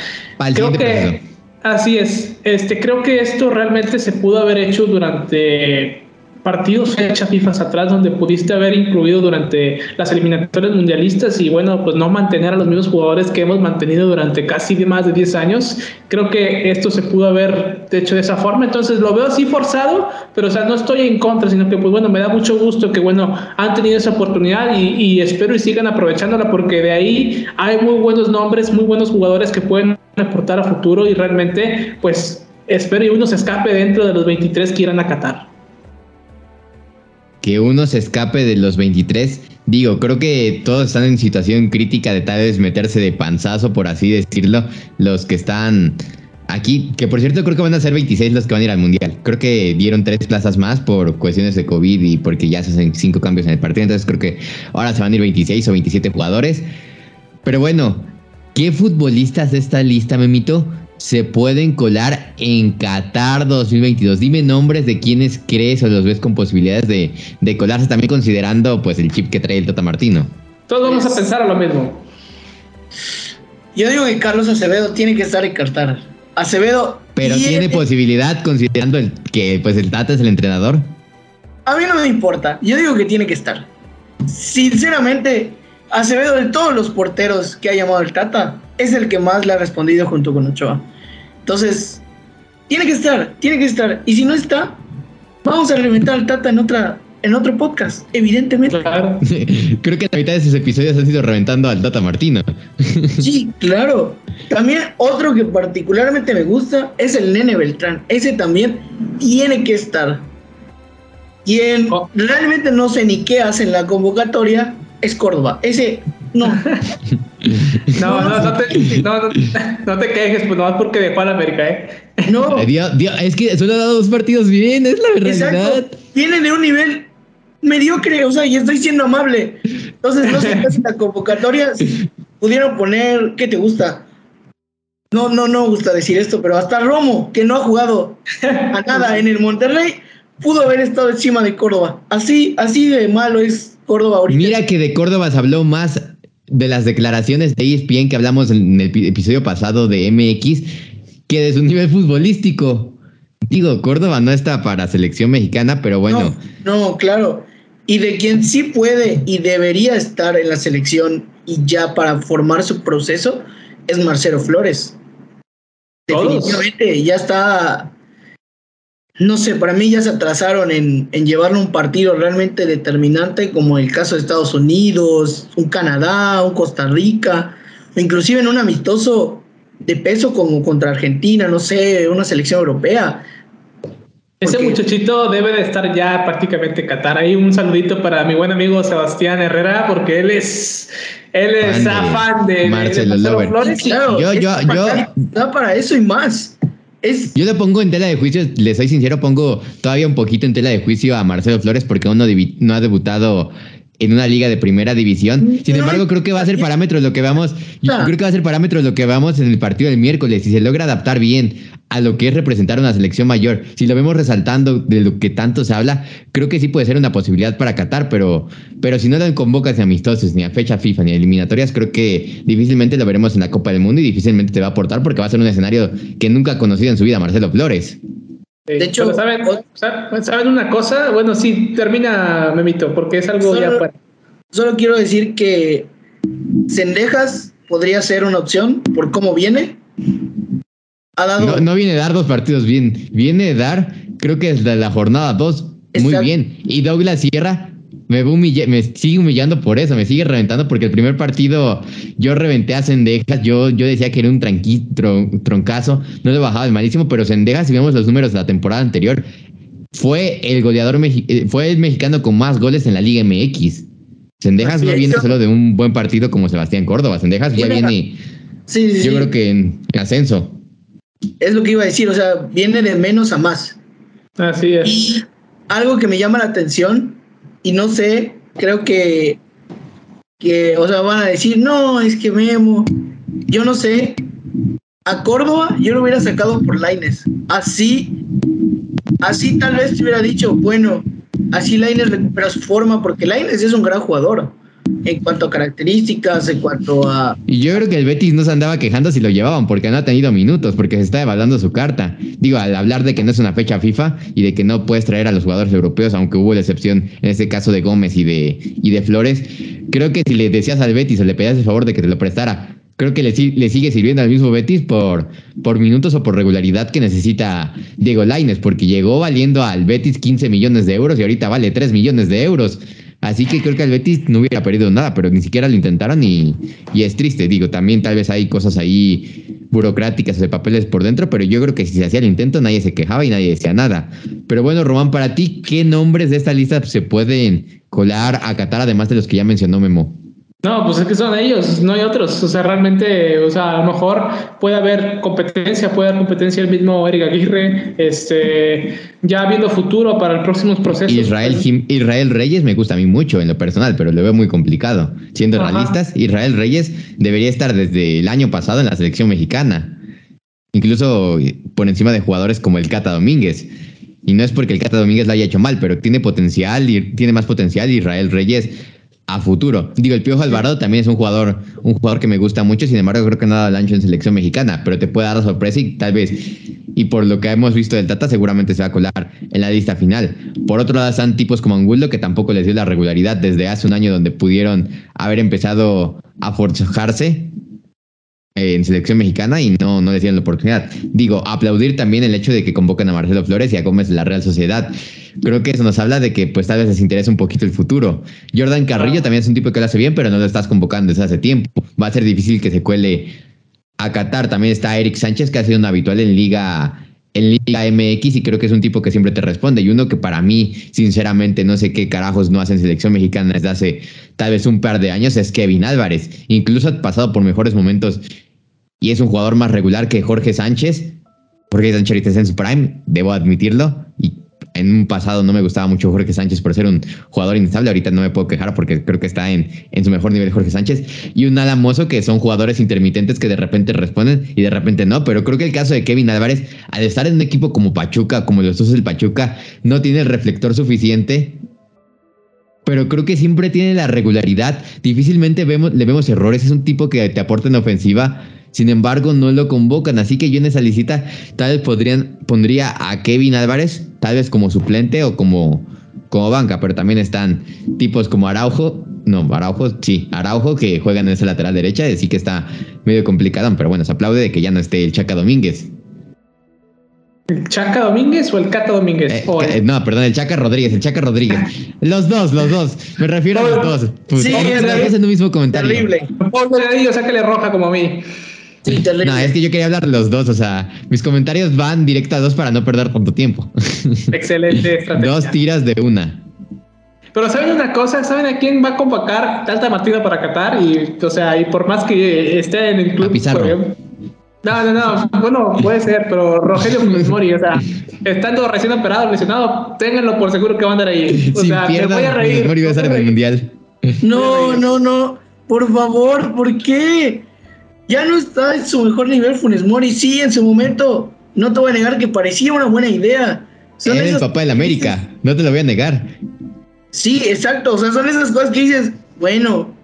creo que así es. Este, creo que esto realmente se pudo haber hecho durante partidos fecha FIFA atrás donde pudiste haber incluido durante las eliminatorias mundialistas y bueno, pues no mantener a los mismos jugadores que hemos mantenido durante casi más de 10 años. Creo que esto se pudo haber hecho de esa forma, entonces lo veo así forzado, pero o sea, no estoy en contra, sino que pues bueno, me da mucho gusto que bueno, han tenido esa oportunidad y, y espero y sigan aprovechándola porque de ahí hay muy buenos nombres, muy buenos jugadores que pueden aportar a futuro y realmente pues espero y uno se escape dentro de los 23 que irán a Qatar que uno se escape de los 23. Digo, creo que todos están en situación crítica de tal vez meterse de panzazo, por así decirlo, los que están aquí, que por cierto creo que van a ser 26 los que van a ir al Mundial. Creo que dieron tres plazas más por cuestiones de COVID y porque ya se hacen cinco cambios en el partido, entonces creo que ahora se van a ir 26 o 27 jugadores. Pero bueno, ¿qué futbolistas de esta lista, Memito, se pueden colar en Qatar 2022? Dime nombres de quienes crees o los ves con posibilidades de, colarse, también considerando pues el chip que trae el Tata Martino. Todos vamos a pensar a lo mismo. Yo digo que Carlos Acevedo tiene que estar en Qatar. Acevedo. Pero tiene, posibilidad considerando el, que pues el Tata es el entrenador. A mí no me importa. Yo digo que tiene que estar. Sinceramente, Acevedo de todos los porteros que ha llamado el Tata, es el que más le ha respondido junto con Ochoa. Entonces, tiene que estar, tiene que estar. Y si no está, vamos a reventar al Tata en otra en otro podcast, evidentemente. Claro. Creo que la mitad de esos episodios han sido reventando al Tata Martino. sí, claro. También otro que particularmente me gusta es el Nene Beltrán. Ese también tiene que estar. Quien oh. realmente no sé ni qué hace en la convocatoria es Córdoba. Ese no. no, no, no te, no, no, te quejes, pues nomás porque dejó a la América, ¿eh? No. es que solo ha dado dos partidos bien, es la verdad. Exacto. Viene de un nivel mediocre, o sea, y estoy siendo amable. Entonces, no sé qué la convocatoria pudieron poner, ¿qué te gusta? no, no, no gusta decir esto, pero hasta Romo, que no ha jugado a nada en el Monterrey, pudo haber estado encima de Córdoba. Así, así de malo es Córdoba ahorita. Mira que de Córdoba se habló más de las declaraciones de ESPN que hablamos en el episodio pasado de MX que de su nivel futbolístico. Digo, Córdoba no está para selección mexicana, pero bueno. No, no, claro. Y de quien sí puede y debería estar en la selección y ya para formar su proceso es Marcelo Flores. Definitivamente, ya está. No sé, para mí ya se atrasaron en, en llevarle un partido realmente determinante, como el caso de Estados Unidos, un Canadá, un Costa Rica, o inclusive en un amistoso de peso como contra Argentina, no sé, una selección europea. Ese muchachito debe de estar ya prácticamente Qatar. Ahí un saludito para mi buen amigo Sebastián Herrera, porque él es él es fan de, Marcelo, Flores. Claro, yo, yo, yo, para eso y más. Es... Yo le pongo en tela de juicio, le soy sincero, pongo todavía un poquito en tela de juicio a Marcelo Flores porque aún no, no ha debutado en una liga de primera división. Sin embargo, creo que va a ser parámetro lo que vamos, creo que va a ser parámetro lo que vamos en el partido del miércoles. Si se logra adaptar bien a lo que es representar una selección mayor, si lo vemos resaltando de lo que tanto se habla, creo que sí puede ser una posibilidad para Qatar, pero, pero si no lo convocas ni amistosos, ni a fecha FIFA, ni a eliminatorias, creo que difícilmente lo veremos en la Copa del Mundo y difícilmente te va a aportar porque va a ser un escenario que nunca ha conocido en su vida Marcelo Flores. De hecho, ¿saben, ¿saben una cosa? Bueno, sí, termina, Memito, porque es algo ya para... Solo quiero decir que Cendejas podría ser una opción por cómo viene. Ha dado... no, viene a dar dos partidos bien, viene a dar, creo que desde la jornada dos, muy bien. Y Douglas Sierra me, me sigue humillando por eso, me sigue reventando porque el primer partido yo reventé a Sendejas, yo, yo decía que era un tranqui, troncazo, no le bajaba el malísimo, pero Sendejas, si vemos los números de la temporada anterior, fue el goleador, eh, fue el mexicano con más goles en la Liga MX. Sendejas no viene solo de un buen partido como Sebastián Córdoba, Sendejas ya viene, yo creo que en, ascenso. Es lo que iba a decir, o sea, viene de menos a más. Así es. Y algo que me llama la atención y no sé, creo que, que, o sea, van a decir, no, es que Memo, yo no sé, a Córdoba yo lo hubiera sacado por Laines, así, así tal vez te hubiera dicho, bueno, así Laines recupera su forma, porque Laines es un gran jugador en cuanto a características, en cuanto a... Y yo creo que el Betis no se andaba quejando si lo llevaban, porque no ha tenido minutos, porque se está evaluando su carta. Digo, al hablar de que no es una fecha FIFA y de que no puedes traer a los jugadores europeos, aunque hubo la excepción en este caso de Gómez y de, y de Flores, creo que si le decías al Betis o le pedías el favor de que te lo prestara, creo que le, sigue sirviendo al mismo Betis por, por minutos o por regularidad que necesita Diego Laines, porque llegó valiendo al Betis 15 millones de euros y ahorita vale 3 millones de euros. Así que creo que el Betis no hubiera perdido nada, pero ni siquiera lo intentaron y, y es triste. Digo, también tal vez hay cosas ahí burocráticas de papeles por dentro, pero yo creo que si se hacía el intento nadie se quejaba y nadie decía nada. Pero bueno, Román, para ti, ¿qué nombres de esta lista se pueden colar a Qatar además de los que ya mencionó Memo? No, pues es que son ellos, no hay otros. O sea, realmente, o sea, a lo mejor puede haber competencia, puede haber competencia el mismo Eric Aguirre, este, ya viendo futuro para el próximos procesos. Israel. Israel Reyes me gusta a mí mucho en lo personal, pero lo veo muy complicado. Siendo realistas, Israel Reyes debería estar desde el año pasado en la selección mexicana. Incluso por encima de jugadores como el Cata Domínguez. Y no es porque el Cata Domínguez lo haya hecho mal, pero tiene potencial y tiene más potencial Israel Reyes a futuro. Digo, el Piojo Alvarado también es un jugador, un jugador que me gusta mucho, sin embargo, creo que no ha dado el ancho en selección mexicana, pero te puede dar la sorpresa y tal vez, y por lo que hemos visto del Tata, seguramente se va a colar en la lista final. Por otro lado, están tipos como Angulo, que tampoco les dio la regularidad desde hace un año donde pudieron haber empezado a forjarse en selección mexicana y no, no les dieron la oportunidad. Digo, aplaudir también el hecho de que convocan a Marcelo Flores y a Gómez de la Real Sociedad creo que eso nos habla de que pues tal vez les interesa un poquito el futuro. Jordan Carrillo también es un tipo que lo hace bien, pero no lo estás convocando desde hace tiempo. Va a ser difícil que se cuele a Qatar. También está Eric Sánchez, que ha sido un habitual en Liga en Liga MX y creo que es un tipo que siempre te responde. Y uno que para mí, sinceramente, no sé qué carajos no hace en selección mexicana desde hace tal vez un par de años, es Kevin Álvarez. Incluso ha pasado por mejores momentos y es un jugador más regular que Jorge Sánchez. Jorge Sánchez ahorita está en su prime, debo admitirlo. En un pasado no me gustaba mucho Jorge Sánchez por ser un jugador inestable. Ahorita no me puedo quejar porque creo que está en, en su mejor nivel Jorge Sánchez. Y un Adam Mozo que son jugadores intermitentes que de repente responden y de repente no. Pero creo que el caso de Kevin Álvarez, al estar en un equipo como Pachuca, como los dos del Pachuca, no tiene el reflector suficiente pero creo que siempre tiene la regularidad. Difícilmente vemos, le vemos errores. Es un tipo que te aporta en ofensiva. Sin embargo, no lo convocan. Así que yo en esa licita tal vez podrían, pondría a Kevin Álvarez, tal vez como suplente o como, como banca. Pero también están tipos como Araujo. No, Araujo, sí, Araujo que juegan en esa lateral derecha. Así que está medio complicado. Pero bueno, se aplaude de que ya no esté el Chaca Domínguez. ¿El Chaca Domínguez o el Cata Domínguez? Eh, no, perdón, el Chaca Rodríguez, el Chaca Rodríguez. Los dos, los dos. Me refiero a los dos. Pues, sí, es, en un mismo comentario. Terrible. Ponle sácale roja como a mí. Sí. No, es que yo quería hablar de los dos, o sea, mis comentarios van directo a dos para no perder tanto tiempo. Excelente estrategia. Dos tiras de una. Pero ¿saben una cosa? ¿Saben a quién va a convocar Talta Martino para Qatar? Y, o sea, y por más que esté en el club... A Pizarro. No, no, no. Bueno, puede ser, pero Rogelio Mori, o sea, estando recién operado, lesionado, ténganlo por seguro que va a andar ahí. O sea, me voy a reír. Mori va a estar en el mundial. No, no, no. Por favor, ¿por qué? Ya no está en su mejor nivel Funes Mori. Sí, en su momento, no te voy a negar que parecía una buena idea. Son Era el papá del América, no te lo voy a negar. Sí, exacto. O sea, son esas cosas que dices, bueno,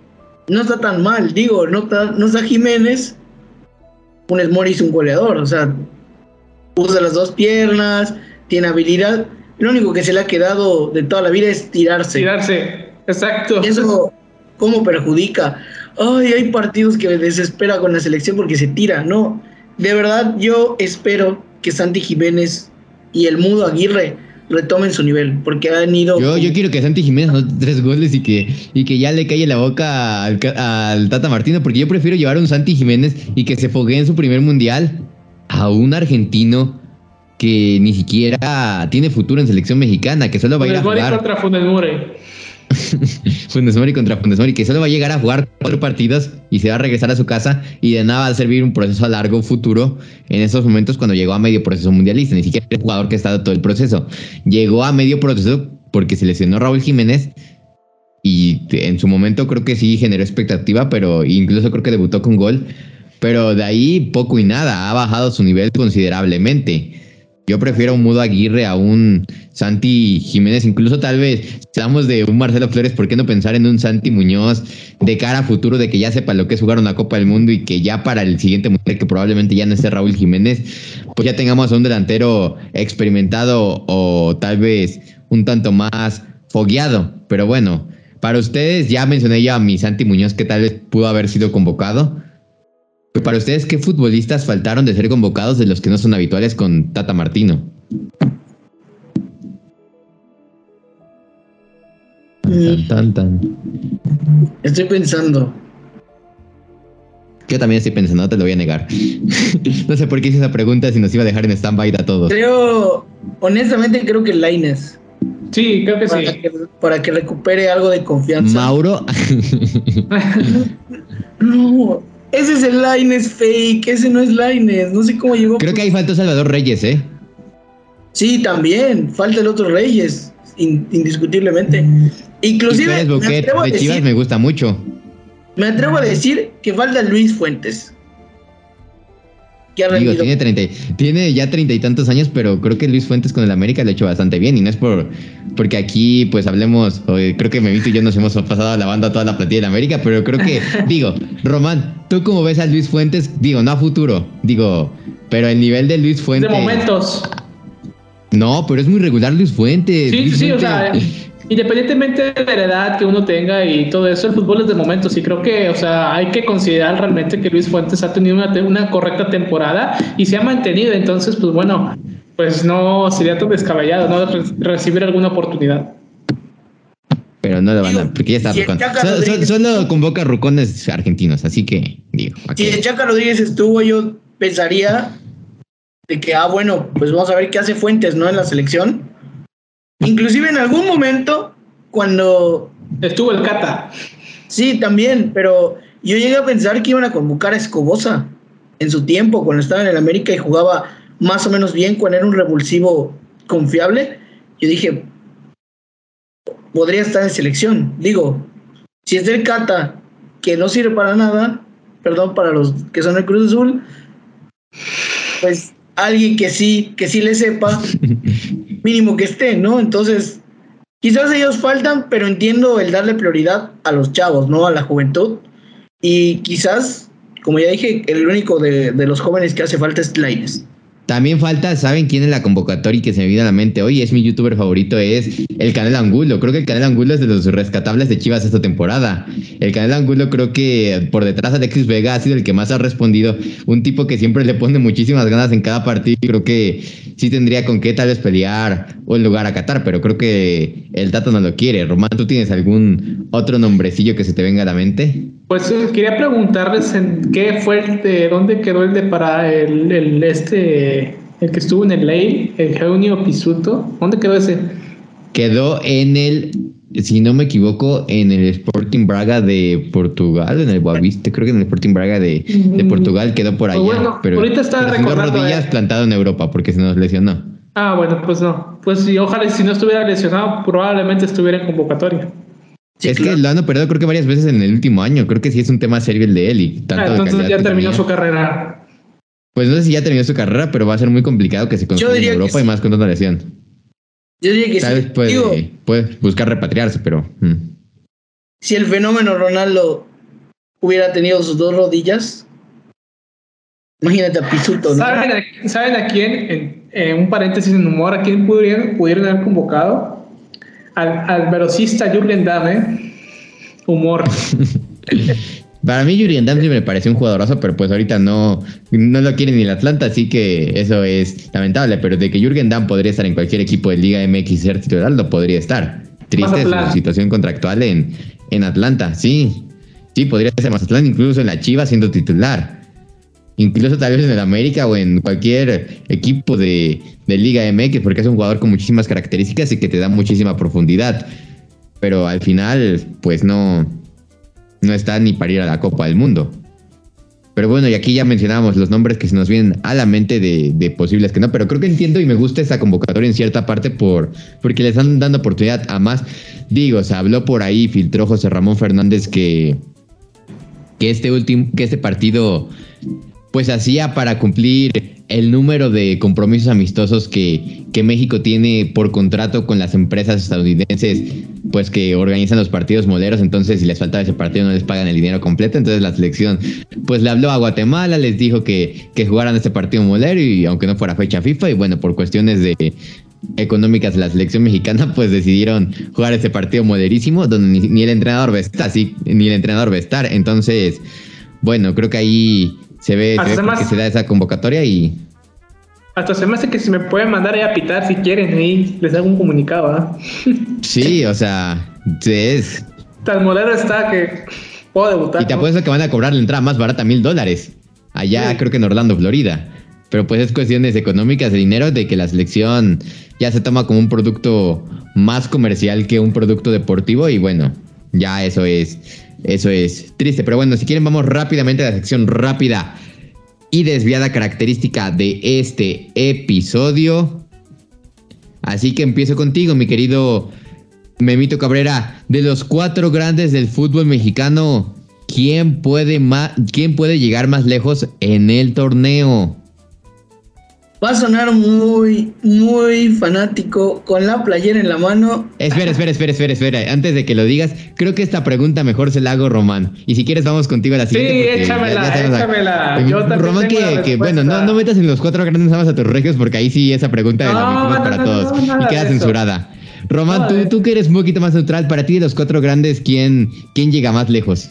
no está tan mal. Digo, no está, no está Jiménez un Mori es un goleador, o sea, usa las dos piernas, tiene habilidad. Lo único que se le ha quedado de toda la vida es tirarse. Tirarse, exacto. eso, ¿cómo perjudica? Ay, hay partidos que me desespera con la selección porque se tira, ¿no? De verdad, yo espero que Santi Jiménez y el Mudo Aguirre retomen su nivel, porque han ido... Yo, yo quiero que Santi Jiménez anote tres goles y que, y que ya le calle la boca al, al, Tata Martino, porque yo prefiero llevar a un Santi Jiménez y que se foguee en su primer mundial a un argentino que ni siquiera tiene futuro en selección mexicana, que solo va a ir a jugar... contra Funes Mori contra Funes Mori, que solo va a llegar a jugar cuatro partidos y se va a regresar a su casa y de nada va a servir un proceso a largo futuro en esos momentos cuando llegó a medio proceso mundialista, ni siquiera el jugador que ha estado todo el proceso. Llegó a medio proceso porque se lesionó Raúl Jiménez y en su momento creo que sí generó expectativa, pero incluso creo que debutó con gol, pero de ahí poco y nada, ha bajado su nivel considerablemente. Yo prefiero un Mudo Aguirre a un Santi Jiménez, incluso tal vez hablamos de un Marcelo Flores, ¿por qué no pensar en un Santi Muñoz de cara a futuro, de que ya sepa lo que es jugar una Copa del Mundo y que ya para el siguiente mundial, que probablemente ya no esté Raúl Jiménez, pues ya tengamos a un delantero experimentado o tal vez un tanto más fogueado. Pero bueno, para ustedes ya mencioné ya a mi Santi Muñoz que tal vez pudo haber sido convocado. Para ustedes, ¿qué futbolistas faltaron de ser convocados de los que no son habituales con Tata Martino? Tan, tan, Estoy pensando. Yo también estoy pensando, no te lo voy a negar. no sé por qué hice esa pregunta si nos iba a dejar en stand-by a todos. Creo, honestamente, creo que Laines. Sí, creo que para sí. Que, para que recupere algo de confianza. Mauro. no, ese es el Lines fake, ese no es Lines, no sé cómo llegó. Creo que ahí falta Salvador Reyes, ¿eh? Sí, también, falta el otro Reyes, indiscutiblemente. Inclusive, me atrevo a decir, me gusta mucho. Me atrevo a decir que falta Luis Fuentes. Digo, tiene, 30, tiene ya treinta y tantos años, pero creo que Luis Fuentes con el América lo ha hecho bastante bien. Y no es por porque aquí, pues hablemos, creo que Memito y yo nos hemos pasado la banda toda la platilla de América, pero creo que, digo, Román, ¿tú cómo ves a Luis Fuentes? Digo, no a futuro, digo, pero el nivel de Luis Fuentes. De momentos. No, pero es muy regular Luis Fuentes. Sí, Luis sí, Fuentes. o sea. Independientemente de la edad que uno tenga y todo eso, el fútbol es de momentos y creo que, o sea, hay que considerar realmente que Luis Fuentes ha tenido una, una correcta temporada y se ha mantenido, entonces, pues bueno, pues no sería tan descabellado, ¿no? Re recibir alguna oportunidad. Pero no lo van a, porque ya está si Rucón. Solo, solo, convoca rucones argentinos, así que digo. Okay. Si el Chaca Rodríguez estuvo, yo pensaría de que, ah, bueno, pues vamos a ver qué hace Fuentes, ¿no? En la selección. Inclusive en algún momento, cuando... Estuvo el Cata. Sí, también, pero yo llegué a pensar que iban a convocar a Escobosa en su tiempo, cuando estaba en el América y jugaba más o menos bien, cuando era un revulsivo confiable. yo dije, podría estar en selección. Digo, si es del Cata, que no sirve para nada, perdón, para los que son el Cruz Azul, pues alguien que sí, que sí le sepa, mínimo que esté, ¿no? Entonces, quizás ellos faltan, pero entiendo el darle prioridad a los chavos, ¿no? A la juventud. Y quizás, como ya dije, el único de, de los jóvenes que hace falta es Laines. También falta, ¿saben quién es la convocatoria y que se me viene a la mente hoy? Es mi youtuber favorito, es el Canal Angulo. Creo que el Canal Angulo es de los rescatables de Chivas esta temporada. El Canal Angulo creo que por detrás de Alexis Vega ha sido el que más ha respondido. Un tipo que siempre le pone muchísimas ganas en cada partido. Creo que sí tendría con qué tal vez pelear un lugar a Qatar, pero creo que el Tato no lo quiere. Román, ¿tú tienes algún otro nombrecillo que se te venga a la mente? Pues eh, quería preguntarles en qué fue el de, dónde quedó el de para el, el este, el que estuvo en el ley, el Junio Pisuto. ¿Dónde quedó ese? Quedó en el, si no me equivoco, en el Sporting Braga de Portugal, en el Boavista, creo que en el Sporting Braga de, de Portugal quedó por Pues allá. bueno, pero ahorita está recordando, rodillas eh. plantado en Europa porque se nos lesionó. Ah, bueno, pues no. Pues sí, ojalá si no estuviera lesionado, probablemente estuviera en convocatoria. Sí, es claro. que lo han operado creo que varias veces en el último año. Creo que sí es un tema serio el de él. Y tanto Ah, entonces ya terminó su carrera. Pues no sé si ya terminó su carrera, pero va a ser muy complicado que se consiga en Europa y sí. más con una lesión. Yo diría que vez sí. puede, Digo, puede buscar repatriarse, pero... mm. si el fenómeno Ronaldo hubiera tenido sus dos rodillas, imagínate a Pisuto, ¿no? ¿Saben a, saben a quién, en, en un paréntesis en humor, a quién pudieran, pudieran haber convocado? Al, al velocista Jürgen Damme. Humor. Para mí Yuri Damsey me pareció un jugadorazo, pero pues ahorita no, no lo quiere ni el Atlanta, así que eso es lamentable. Pero de que Jürgen Damm podría estar en cualquier equipo de Liga MX y ser titular, lo podría estar. Triste Mazatlán. su situación contractual en, en Atlanta, sí. Sí, podría ser Mazatlán, incluso en la Chiva siendo titular. Incluso tal vez en el América o en cualquier equipo de, de Liga MX, porque es un jugador con muchísimas características y que te da muchísima profundidad. Pero al final, pues no, no está ni para ir a la Copa del Mundo. Pero bueno, y aquí ya mencionábamos los nombres que se nos vienen a la mente de, posibles que no, pero creo que entiendo y me gusta esa convocatoria en cierta parte por porque le están dando oportunidad a más. Digo, se habló por ahí, filtró José Ramón Fernández que, que este último, que este partido pues hacía para cumplir el número de compromisos amistosos que, México tiene por contrato con las empresas estadounidenses, pues que organizan los partidos moleros, entonces si les faltaba ese partido no les pagan el dinero completo, entonces la selección pues le habló a Guatemala, les dijo que, jugaran este partido molero y aunque no fuera fecha FIFA y bueno, por cuestiones de económicas de la selección mexicana pues decidieron jugar este partido molerísimo donde ni, ni el entrenador va a estar, sí, ni el entrenador va a estar, entonces bueno, creo que ahí se ve, se porque se da esa convocatoria y Hasta se me hace que se me pueden mandar ahí a pitar si quieren y les hago un comunicado. ¿ah? sí, o sea, es Tan molero está que puedo debutar. y te ¿no? apuesto que van a cobrar la entrada más barata, mil dólares. Allá Sí. creo que en Orlando, Florida. Pero pues es cuestiones económicas de dinero de que la selección ya se toma como un producto más comercial que un producto deportivo y bueno, ya eso es eso es triste, pero bueno, si quieren vamos rápidamente a la sección rápida y desviada característica de este episodio. Así que empiezo contigo, mi querido Memito Cabrera. De los cuatro grandes del fútbol mexicano, ¿quién puede, ¿quién puede llegar más lejos en el torneo? Va a sonar muy, muy fanático con la playera en la mano. Espera, espera, espera, espera, espera. Antes de que lo digas, creo que esta pregunta mejor se la hago Román. Y si quieres, vamos contigo a la siguiente. Sí, ya- échamela, ya la- échamela. Eh, Yo también Román, tengo que, la que, bueno, no, no metas en los cuatro grandes nada más a tus regios, porque ahí sí esa pregunta la No, omitimos no, para no, todos. y queda censurada. Román, No, tú, eh. tú que eres un poquito más neutral, para ti de los cuatro grandes, ¿quién, quién llega más lejos?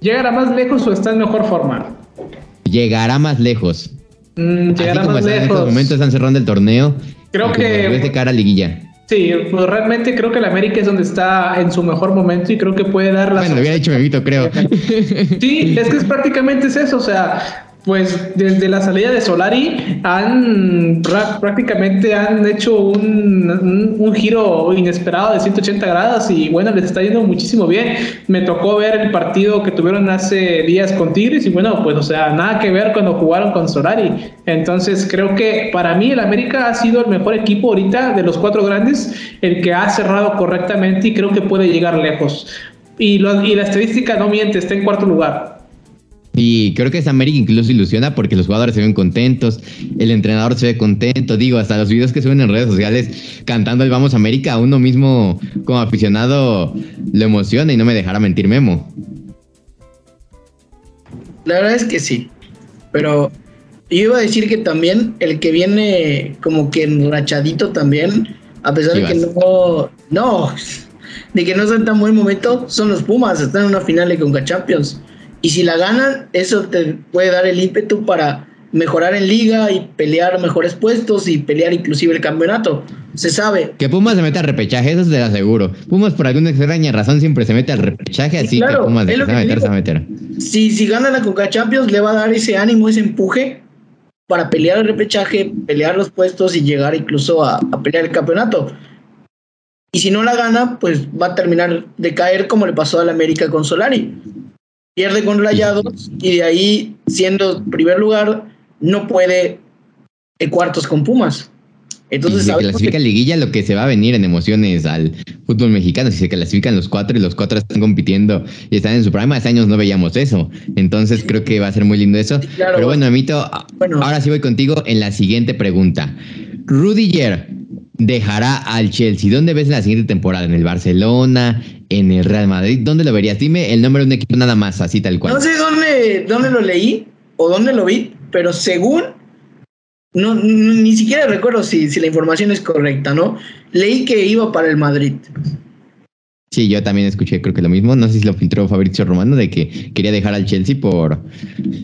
¿Llegará más lejos o está en mejor forma? Llegará más lejos. Mm, llegará más están en estos lejos. momentos, están cerrando el torneo. Creo que- ves de cara a liguilla. Sí, pues realmente creo que el América es donde está en su mejor momento y creo que puede dar las Bueno, lo hubiera dicho Memito, creo. Sí, es que es prácticamente es eso, o sea, pues desde la salida de Solari han prácticamente han hecho un, un, giro inesperado de 180 grados y bueno, les está yendo muchísimo bien. Me tocó ver el partido que tuvieron hace días con Tigres y bueno, pues o sea, nada que ver cuando jugaron con Solari. Entonces creo que para mí el América ha sido el mejor equipo ahorita de los cuatro grandes, el que ha cerrado correctamente y creo que puede llegar lejos. Y, y la estadística no miente, está en cuarto lugar. Y creo que esa América incluso ilusiona porque los jugadores se ven contentos, el entrenador se ve contento, digo, hasta los videos que suben en redes sociales cantando el Vamos América, uno mismo como aficionado lo emociona y no me dejará mentir Memo. La verdad es que sí, pero yo iba a decir que también el que viene como que enrachadito también, a pesar de que no, no, de que no está en tan buen momento, son los Pumas, están en una final de Conca Champions. Y si la ganan, eso te puede dar el ímpetu para mejorar en liga y pelear mejores puestos y pelear inclusive el campeonato. Se sabe. Que Pumas se mete al repechaje, eso te lo aseguro. Pumas por alguna extraña razón siempre se mete al repechaje, así que Pumas de meter, se va a meter. Si, si gana la Coca Champions, le va a dar ese ánimo, ese empuje para pelear el repechaje, pelear los puestos y llegar incluso a, a pelear el campeonato. Y si no la gana, pues va a terminar de caer como le pasó al América con Solari pierde con Rayados y de ahí, siendo primer lugar, no puede en cuartos con Pumas. Entonces, si se clasifica liguilla, lo que se va a venir en emociones al fútbol mexicano, si se clasifican los cuatro y los cuatro están compitiendo y están en su programa, hace años no veíamos eso. Entonces creo que va a ser muy lindo eso. Pero bueno, Amito, ahora sí voy contigo en la siguiente pregunta. Rudiger dejará al Chelsea. ¿Dónde ves la siguiente temporada? ¿En el Barcelona? En el Real Madrid, ¿dónde lo verías? Dime el nombre de un equipo nada más, así tal cual. No sé dónde, dónde lo leí o dónde lo vi, pero según, no, ni siquiera recuerdo si, si la información es correcta, ¿no? Leí que iba para el Madrid. Sí, yo también escuché, creo que lo mismo. No sé si lo filtró Fabrizio Romano de que quería dejar al Chelsea por,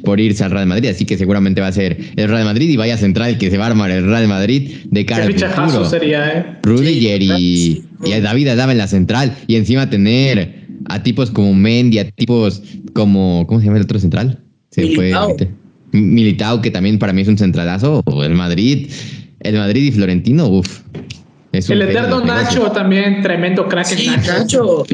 por irse al Real Madrid. Así que seguramente va a ser el Real Madrid y vaya central que se va a armar el Real Madrid de cara al futuro. sería, ¿eh? Rudiger y, David Adama en la central. Y encima tener a tipos como Mendy, a tipos como. ¿Cómo se llama el otro central? Se Militao. fue. Militao, que también para mí es un centralazo. El Madrid. El Madrid y Florentino, uff el eterno Nacho también, tremendo crack. Sí, Nacho.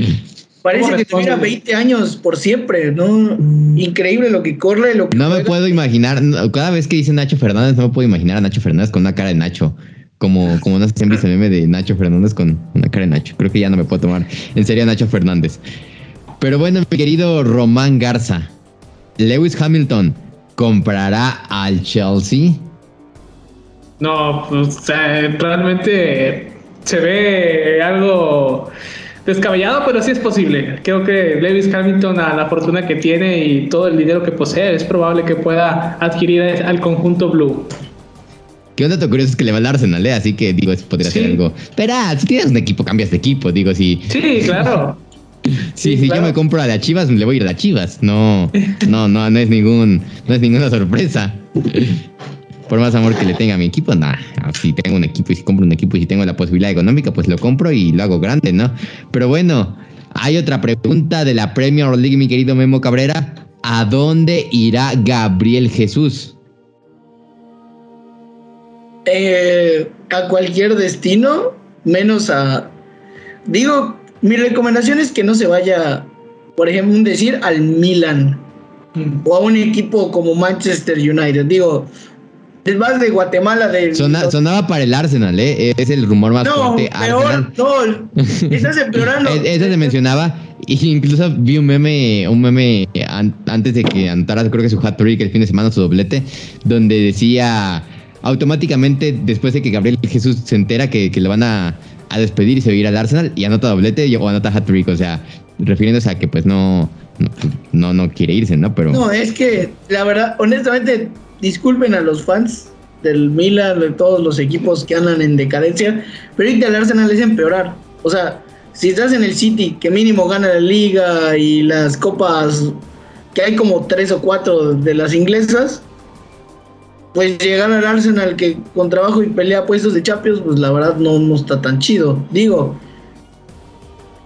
Parece que tuviera 20 años por siempre, ¿no? Increíble lo que corre, lo que No me puedo imaginar, cada vez que dice Nacho Fernández, no me puedo imaginar a Nacho Fernández con una cara de Nacho. Como, como no sé si visto el meme de Nacho Fernández con una cara de Nacho. Creo que ya no me puedo tomar en serio a Nacho Fernández. Pero bueno, mi querido Román Garza, Lewis Hamilton comprará al Chelsea. No, pues realmente se ve algo descabellado, pero sí es posible. Creo que Lewis Hamilton, a la fortuna que tiene y todo el dinero que posee, es probable que pueda adquirir al conjunto Blue. ¿Qué onda te curioso es que le va al Arsenal, eh? Así que digo, eso podría ser algo. Pero si tienes un equipo, cambias de equipo. Digo, si. Sí, claro. sí, si yo me compro a la Chivas, le voy a ir a la Chivas. No, no, no, no es ningún, no es ninguna sorpresa por más amor que le tenga a mi equipo, nada, si tengo un equipo y si compro un equipo y si tengo la posibilidad económica, pues lo compro y lo hago grande, ¿no? Pero bueno, hay otra pregunta de la Premier League, mi querido Memo Cabrera. ¿A dónde irá Gabriel Jesús? Eh, a cualquier destino, menos a... Digo, mi recomendación es que no se vaya, por ejemplo, un decir al Milan mm. o a un equipo como Manchester United. Digo, es más de Guatemala. De sonaba para el Arsenal, ¿eh? Es el rumor más no, fuerte. Peor, no, estás empeorando. Eso se mencionaba. Y incluso vi un meme, un meme antes de que Antara, creo que su hat trick el fin de semana, su doblete, donde decía automáticamente después de que Gabriel Jesús se entera que, que lo van a, a, despedir y se va a ir al Arsenal y anota doblete o anota hat trick, o sea, refiriéndose a que pues no, no, no quiere irse, ¿no? Pero no, es que la verdad, honestamente, disculpen a los fans del Milan, de todos los equipos que andan en decadencia, pero ahorita el Arsenal es empeorar. O sea, si estás en el City, que mínimo gana la liga y las copas, que hay como tres o cuatro de las inglesas, pues llegar al Arsenal que con trabajo y pelea puestos de Champions, pues la verdad no, no está tan chido. Digo,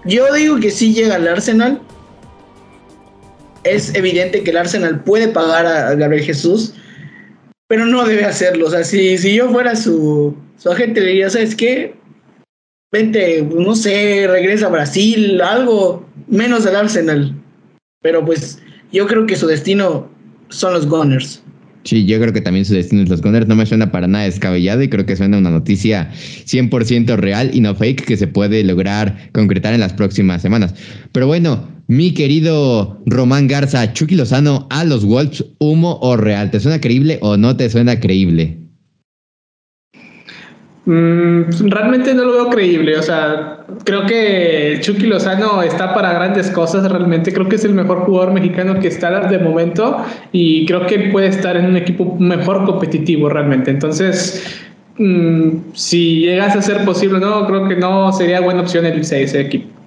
yo digo que sí llega al Arsenal, es evidente que el Arsenal puede pagar a Gabriel Jesús, pero no debe hacerlo. O sea, si, si yo fuera su, su agente, le diría, ¿sabes qué? Vente, no sé, regresa a Brasil, algo menos al Arsenal. Pero pues yo creo que su destino son los Gunners. Sí, yo creo que también su destino es los Gunners. No me suena para nada descabellado y creo que suena una noticia 100% real y no fake que se puede lograr concretar en las próximas semanas. Pero bueno, mi querido Román Garza, Chucky Lozano a los Wolves, humo o real. ¿Te suena creíble o no te suena creíble? Mm, realmente no lo veo creíble, o sea, creo que Chucky Lozano está para grandes cosas, realmente creo que es el mejor jugador mexicano que está de momento y creo que puede estar en un equipo mejor competitivo realmente. Entonces, mm, si llegas a ser posible, no, creo que no sería buena opción el ese equipo.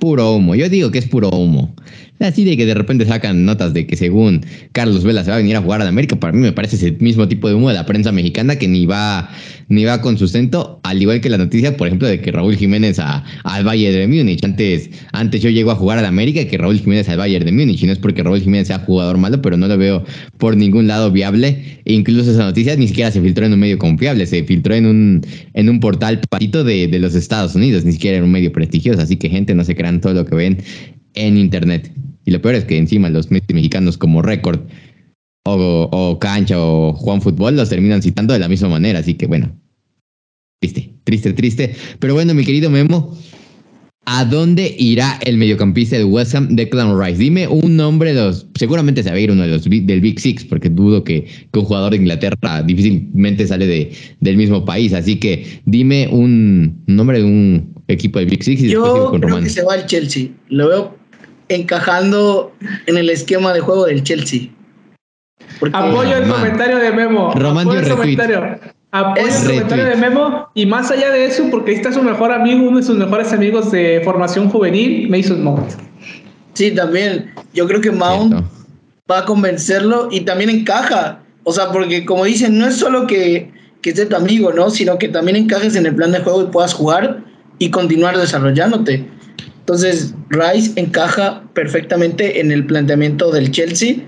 Puro humo, yo digo que es puro humo. Así de que de repente sacan notas de que según Carlos Vela se va a venir a jugar a América, para mí me parece ese mismo tipo de humo de la prensa mexicana que ni va, ni va con sustento, al igual que la noticia, por ejemplo, de que Raúl Jiménez a, al Bayern de Múnich. Antes, antes yo llego a jugar a América que Raúl Jiménez al Bayern de Múnich. Y no es porque Raúl Jiménez sea jugador malo, pero no lo veo por ningún lado viable. E incluso esa noticia ni siquiera se filtró en un medio confiable, se filtró en un, en un portal patito de, de los Estados Unidos, ni siquiera en un medio prestigioso. Así que gente, no se crean todo lo que ven en internet. Y lo peor es que encima los medios mexicanos como Record o, Cancha o Juan Fútbol los terminan citando de la misma manera. Así que bueno, triste, triste, triste. Pero bueno, mi querido Memo, ¿a dónde irá el mediocampista de West Ham, Declan Rice? Dime un nombre de los, seguramente se va a ir uno de los del Big Six, porque dudo que, un jugador de Inglaterra difícilmente sale de, del mismo país. Así que dime un nombre de un equipo del Big Six. Y Yo creo que se va al Chelsea. Lo veo encajando en el esquema de juego del Chelsea. Apoyo el comentario de Memo. Apoyo el comentario. Apoyo el comentario de Memo. Y más allá de eso, porque ahí está su mejor amigo, uno de sus mejores amigos de formación juvenil, Mason Mount. Sí, también. Yo creo que Mount va a convencerlo y también encaja. O sea, porque como dicen, no es solo que, que esté tu amigo, ¿no? Sino que también encajes en el plan de juego y puedas jugar y continuar desarrollándote. Entonces, Rice encaja perfectamente en el planteamiento del Chelsea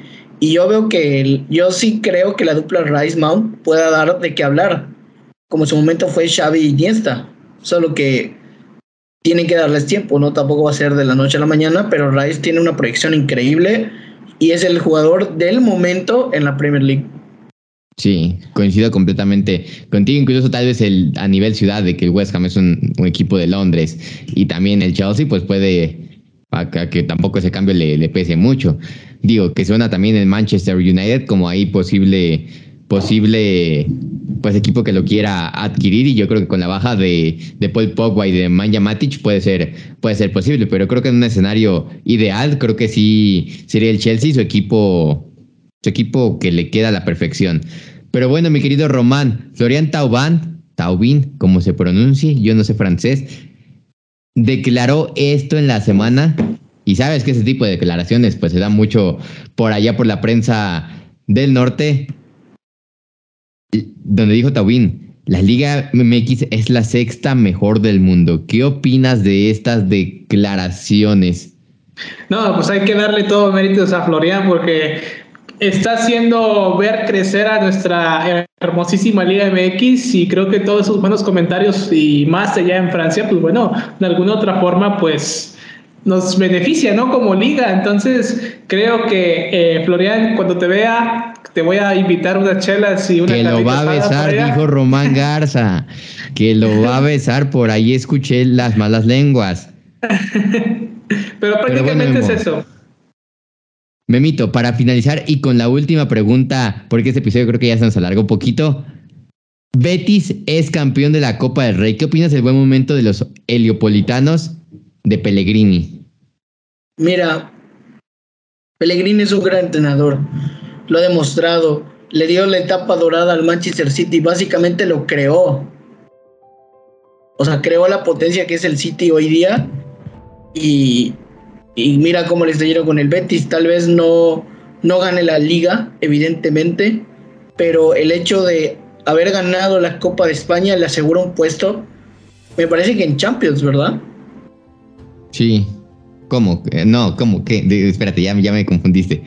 y yo veo que yo sí creo que la dupla Rice Mount pueda dar de qué hablar, como en su momento fue Xavi y Iniesta, solo que tienen que darles tiempo, no tampoco va a ser de la noche a la mañana, pero Rice tiene una proyección increíble y es el jugador del momento en la Premier League. Sí, coincido completamente contigo, incluso tal vez el, a nivel ciudad de que el West Ham es un, equipo de Londres y también el Chelsea pues puede, para que tampoco ese cambio le, le, pese mucho. Digo, que suena también el Manchester United como ahí posible, posible pues equipo que lo quiera adquirir y yo creo que con la baja de, de Paul Pogba y de Manja Matic puede ser, puede ser posible, pero creo que en un escenario ideal creo que sí sería el Chelsea su equipo su equipo que le queda a la perfección. Pero bueno, mi querido Román, Florian Taubin, Taubin, como se pronuncie, yo no sé francés, declaró esto en la semana. Y sabes que ese tipo de declaraciones pues se da mucho por allá por la prensa del norte, donde dijo Taubin, la Liga MX es la sexta mejor del mundo. ¿Qué opinas de estas declaraciones? No, pues hay que darle todo méritos a Florian porque está haciendo ver crecer a nuestra hermosísima Liga MX y creo que todos esos buenos comentarios y más allá en Francia, pues bueno, de alguna otra forma, pues nos beneficia, ¿no? Como liga. Entonces, creo que eh, Florian, cuando te vea, te voy a invitar unas chelas y una Que lo va a besar, dijo Román Garza. que lo va a besar, por ahí escuché las malas lenguas. Pero prácticamente es eso. Memito, para finalizar y con la última pregunta, porque este episodio creo que ya se nos alargó un poquito. Betis es campeón de la Copa del Rey. ¿Qué opinas del buen momento de los heliopolitanos de Pellegrini? Mira, Pellegrini es un gran entrenador. Lo ha demostrado. Le dio la etapa dorada al Manchester City. Básicamente lo creó. O sea, creó la potencia que es el City hoy día. Y y mira cómo les dieron con el Betis. Tal vez no, no gane la liga, evidentemente, pero el hecho de haber ganado la Copa de España le asegura un puesto, me parece que en Champions, ¿verdad? Sí, ¿Cómo? No, ¿cómo? ¿Qué? espérate, ya, ya me confundiste.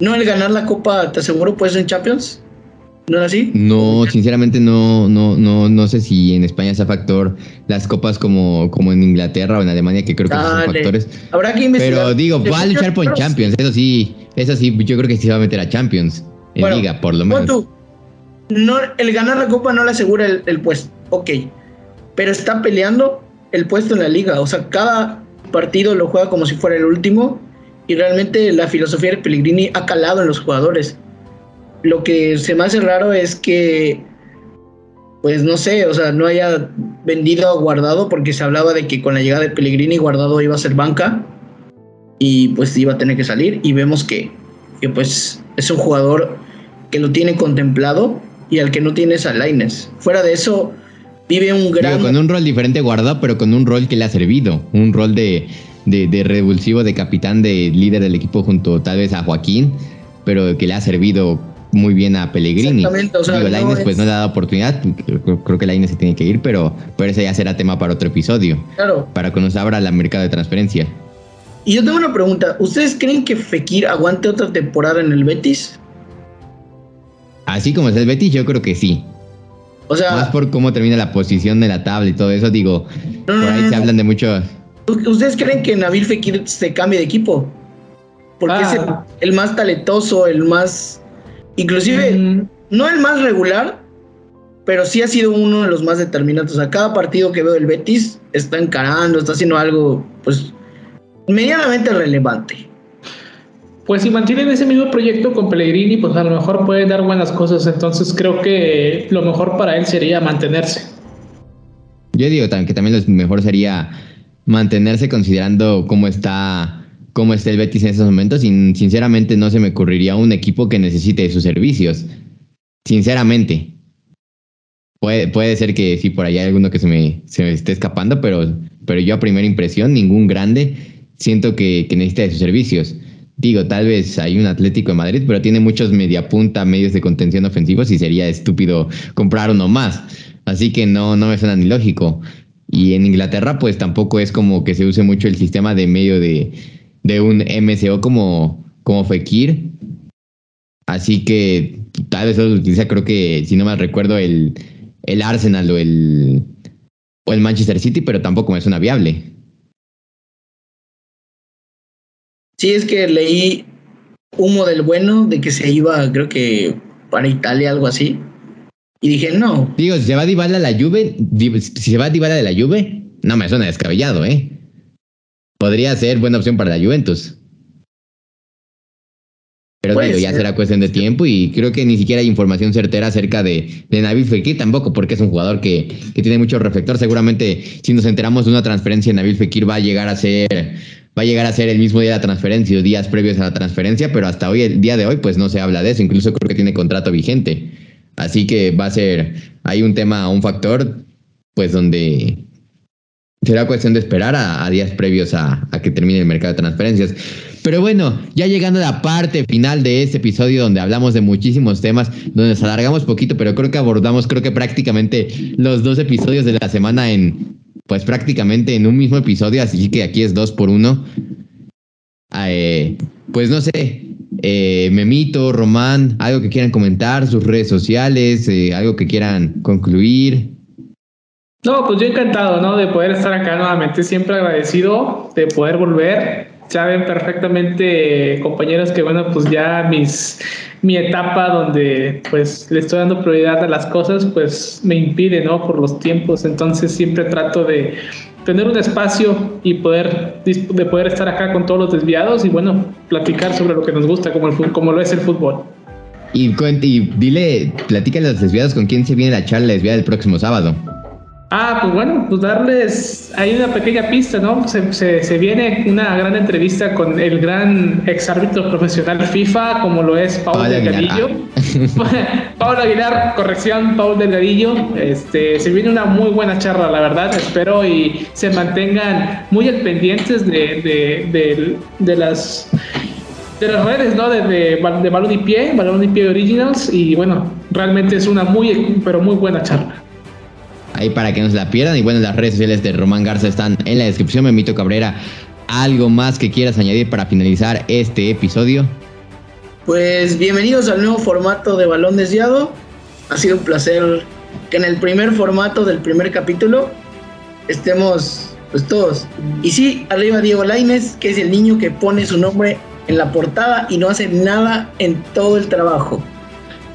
¿No el ganar la Copa te aseguro pues en Champions? ¿No es así? No, sinceramente no, no, no, no sé si en España sea factor las copas como, como en Inglaterra o en Alemania, que creo que son factores. Habrá que investigar. Pero digo, va a luchar por Champions, eso sí, eso sí, yo creo que sí se va a meter a Champions. En Liga, por lo menos. no, el ganar la copa no le asegura el, el puesto, ok. Pero está peleando el puesto en la liga. O sea, cada partido lo juega como si fuera el último. Y realmente la filosofía de Pellegrini ha calado en los jugadores. Lo que se me hace raro es que, pues no sé, o sea, no haya vendido a Guardado porque se hablaba de que con la llegada de Pellegrini Guardado iba a ser banca y pues iba a tener que salir y vemos que, que pues es un jugador que lo tiene contemplado y al que no tiene es a Laines. Fuera de eso, vive un gran... con un rol diferente Guardado, pero con un rol que le ha servido, un rol de, de, de revulsivo, de capitán, de líder del equipo junto tal vez a Joaquín, pero que le ha servido muy bien a Pellegrini. Exactamente, o sea, Digo, Lainez pues no le ha dado oportunidad, creo, que Lainez se tiene que ir, pero, pero ese ya será tema para otro episodio. Claro. Para que nos abra la mercado de transferencia. Y yo tengo una pregunta, ¿ustedes creen que Fekir aguante otra temporada en el Betis? Así como es el Betis, yo creo que sí. O sea, más por cómo termina la posición de la tabla y todo eso, digo, por ahí se hablan de mucho. ¿Ustedes creen que Nabil Fekir se cambie de equipo? Porque es ah. el, más talentoso, el más Inclusive, mm. no el más regular, pero sí ha sido uno de los más determinantes. A cada partido que veo del Betis está encarando, está haciendo algo, pues, medianamente relevante. Pues si mantienen ese mismo proyecto con Pellegrini, pues a lo mejor puede dar buenas cosas. Entonces creo que lo mejor para él sería mantenerse. Yo digo que también lo mejor sería mantenerse considerando cómo está cómo está el Betis en estos momentos. Sin, sinceramente, no se me ocurriría un equipo que necesite sus servicios. Sinceramente. Puede, puede ser que sí, por allá hay alguno que se me, se me esté escapando, pero, pero yo a primera impresión, ningún grande siento que, que necesita de sus servicios. Digo, tal vez hay un Atlético de Madrid, pero tiene muchos mediapunta, medios de contención ofensivos y sería estúpido comprar uno más. Así que no, no me suena ni lógico. Y en Inglaterra, pues tampoco es como que se use mucho el sistema de medio de, de un MCO como, como Fekir. Así que tal vez lo utiliza, creo que, si no me recuerdo, el, el Arsenal o el, o el Manchester City, pero tampoco me suena viable. Sí, es que leí humo del bueno de que se iba, creo que para Italia, algo así. Y dije, no. Digo, si se va Dybala a la Juve, si se va Dybala de la Juve, no me suena descabellado, ¿eh? Podría ser buena opción para la Juventus. Pero digo, ya será cuestión de tiempo y creo que ni siquiera hay información certera acerca de, de Nabil Fekir tampoco, porque es un jugador que, que, tiene mucho reflector. Seguramente si nos enteramos de una transferencia, Nabil Fekir va a llegar a ser va a llegar a ser el mismo día de la transferencia o días previos a la transferencia, pero hasta hoy, el día de hoy, pues no se habla de eso. Incluso creo que tiene contrato vigente. Así que va a ser, hay un tema, un factor, pues donde será cuestión de esperar a, días previos a, que termine el mercado de transferencias. Pero bueno, ya llegando a la parte final de este episodio donde hablamos de muchísimos temas, donde nos alargamos poquito, pero creo que abordamos, creo que prácticamente los dos episodios de la semana en, pues prácticamente en un mismo episodio, así que aquí es dos por uno. Eh, pues no sé, eh, Memito, Román, algo que quieran comentar, sus redes sociales, eh, algo que quieran concluir. No, pues yo encantado, ¿no? De poder estar acá nuevamente, siempre agradecido de poder volver. Saben perfectamente, compañeros, que bueno, pues ya mis, mi etapa donde pues le estoy dando prioridad a las cosas, pues me impide, ¿no? Por los tiempos. Entonces siempre trato de tener un espacio y poder, de poder estar acá con todos los desviados y bueno, platicar sobre lo que nos gusta, como, el, como lo es el fútbol. Y, y dile, platícale a los desviados con quién se viene la charla desviada el próximo sábado. Ah, pues bueno, pues darles, hay una pequeña pista, ¿no? Se, se, viene una gran entrevista con el gran exárbitro profesional FIFA, como lo es Paul Delgadillo. Ah. Paul Aguilar, corrección, Paul Delgadillo. Este, se viene una muy buena charla, la verdad, espero y se mantengan muy al pendientes de, de, de, las de las redes, ¿no? De, de, de Balón y Pie, Balón y Pie Originals, y bueno, realmente es una muy, pero muy buena charla ahí para que no se la pierdan. Y bueno, las redes sociales de Román Garza están en la descripción. Memito Cabrera ¿algo más que quieras añadir para finalizar este episodio? Pues bienvenidos al nuevo formato de Balón Desviado. Ha sido un placer que en el primer formato del primer capítulo estemos pues todos. Y sí, arriba Diego Laines, que es el niño que pone su nombre en la portada y no hace nada en todo el trabajo.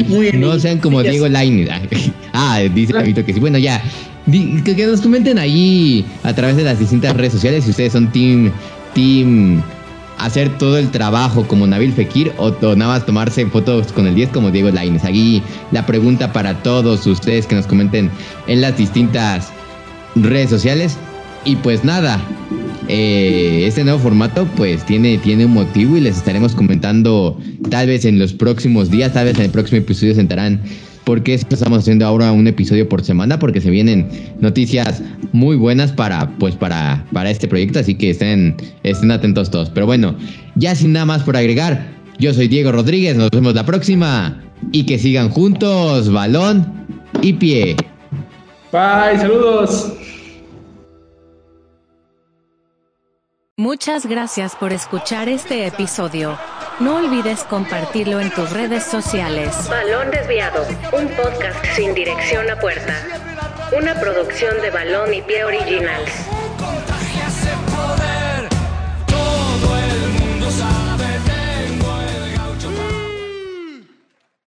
Muy bien. No sean como Diego Laines. ah, dice Javito que sí. Bueno, ya. Que, nos comenten ahí a través de las distintas redes sociales si ustedes son team, team hacer todo el trabajo como Nabil Fekir o, nada más tomarse fotos con el 10 como Diego Laines. Aquí la pregunta para todos ustedes que nos comenten en las distintas redes sociales. Y pues nada, eh, este nuevo formato pues tiene, tiene un motivo y les estaremos comentando tal vez en los próximos días, tal vez en el próximo episodio se enterarán por qué estamos haciendo ahora un episodio por semana, porque se vienen noticias muy buenas para, pues para, para este proyecto, así que estén, estén atentos todos. Pero bueno, ya sin nada más por agregar, yo soy Diego Rodríguez, nos vemos la próxima y que sigan juntos, balón y pie. Bye, saludos. Muchas gracias por escuchar este episodio. No olvides compartirlo en tus redes sociales. Balón Desviado, un podcast sin dirección a puerta. Una producción de Balón y Pie Originals.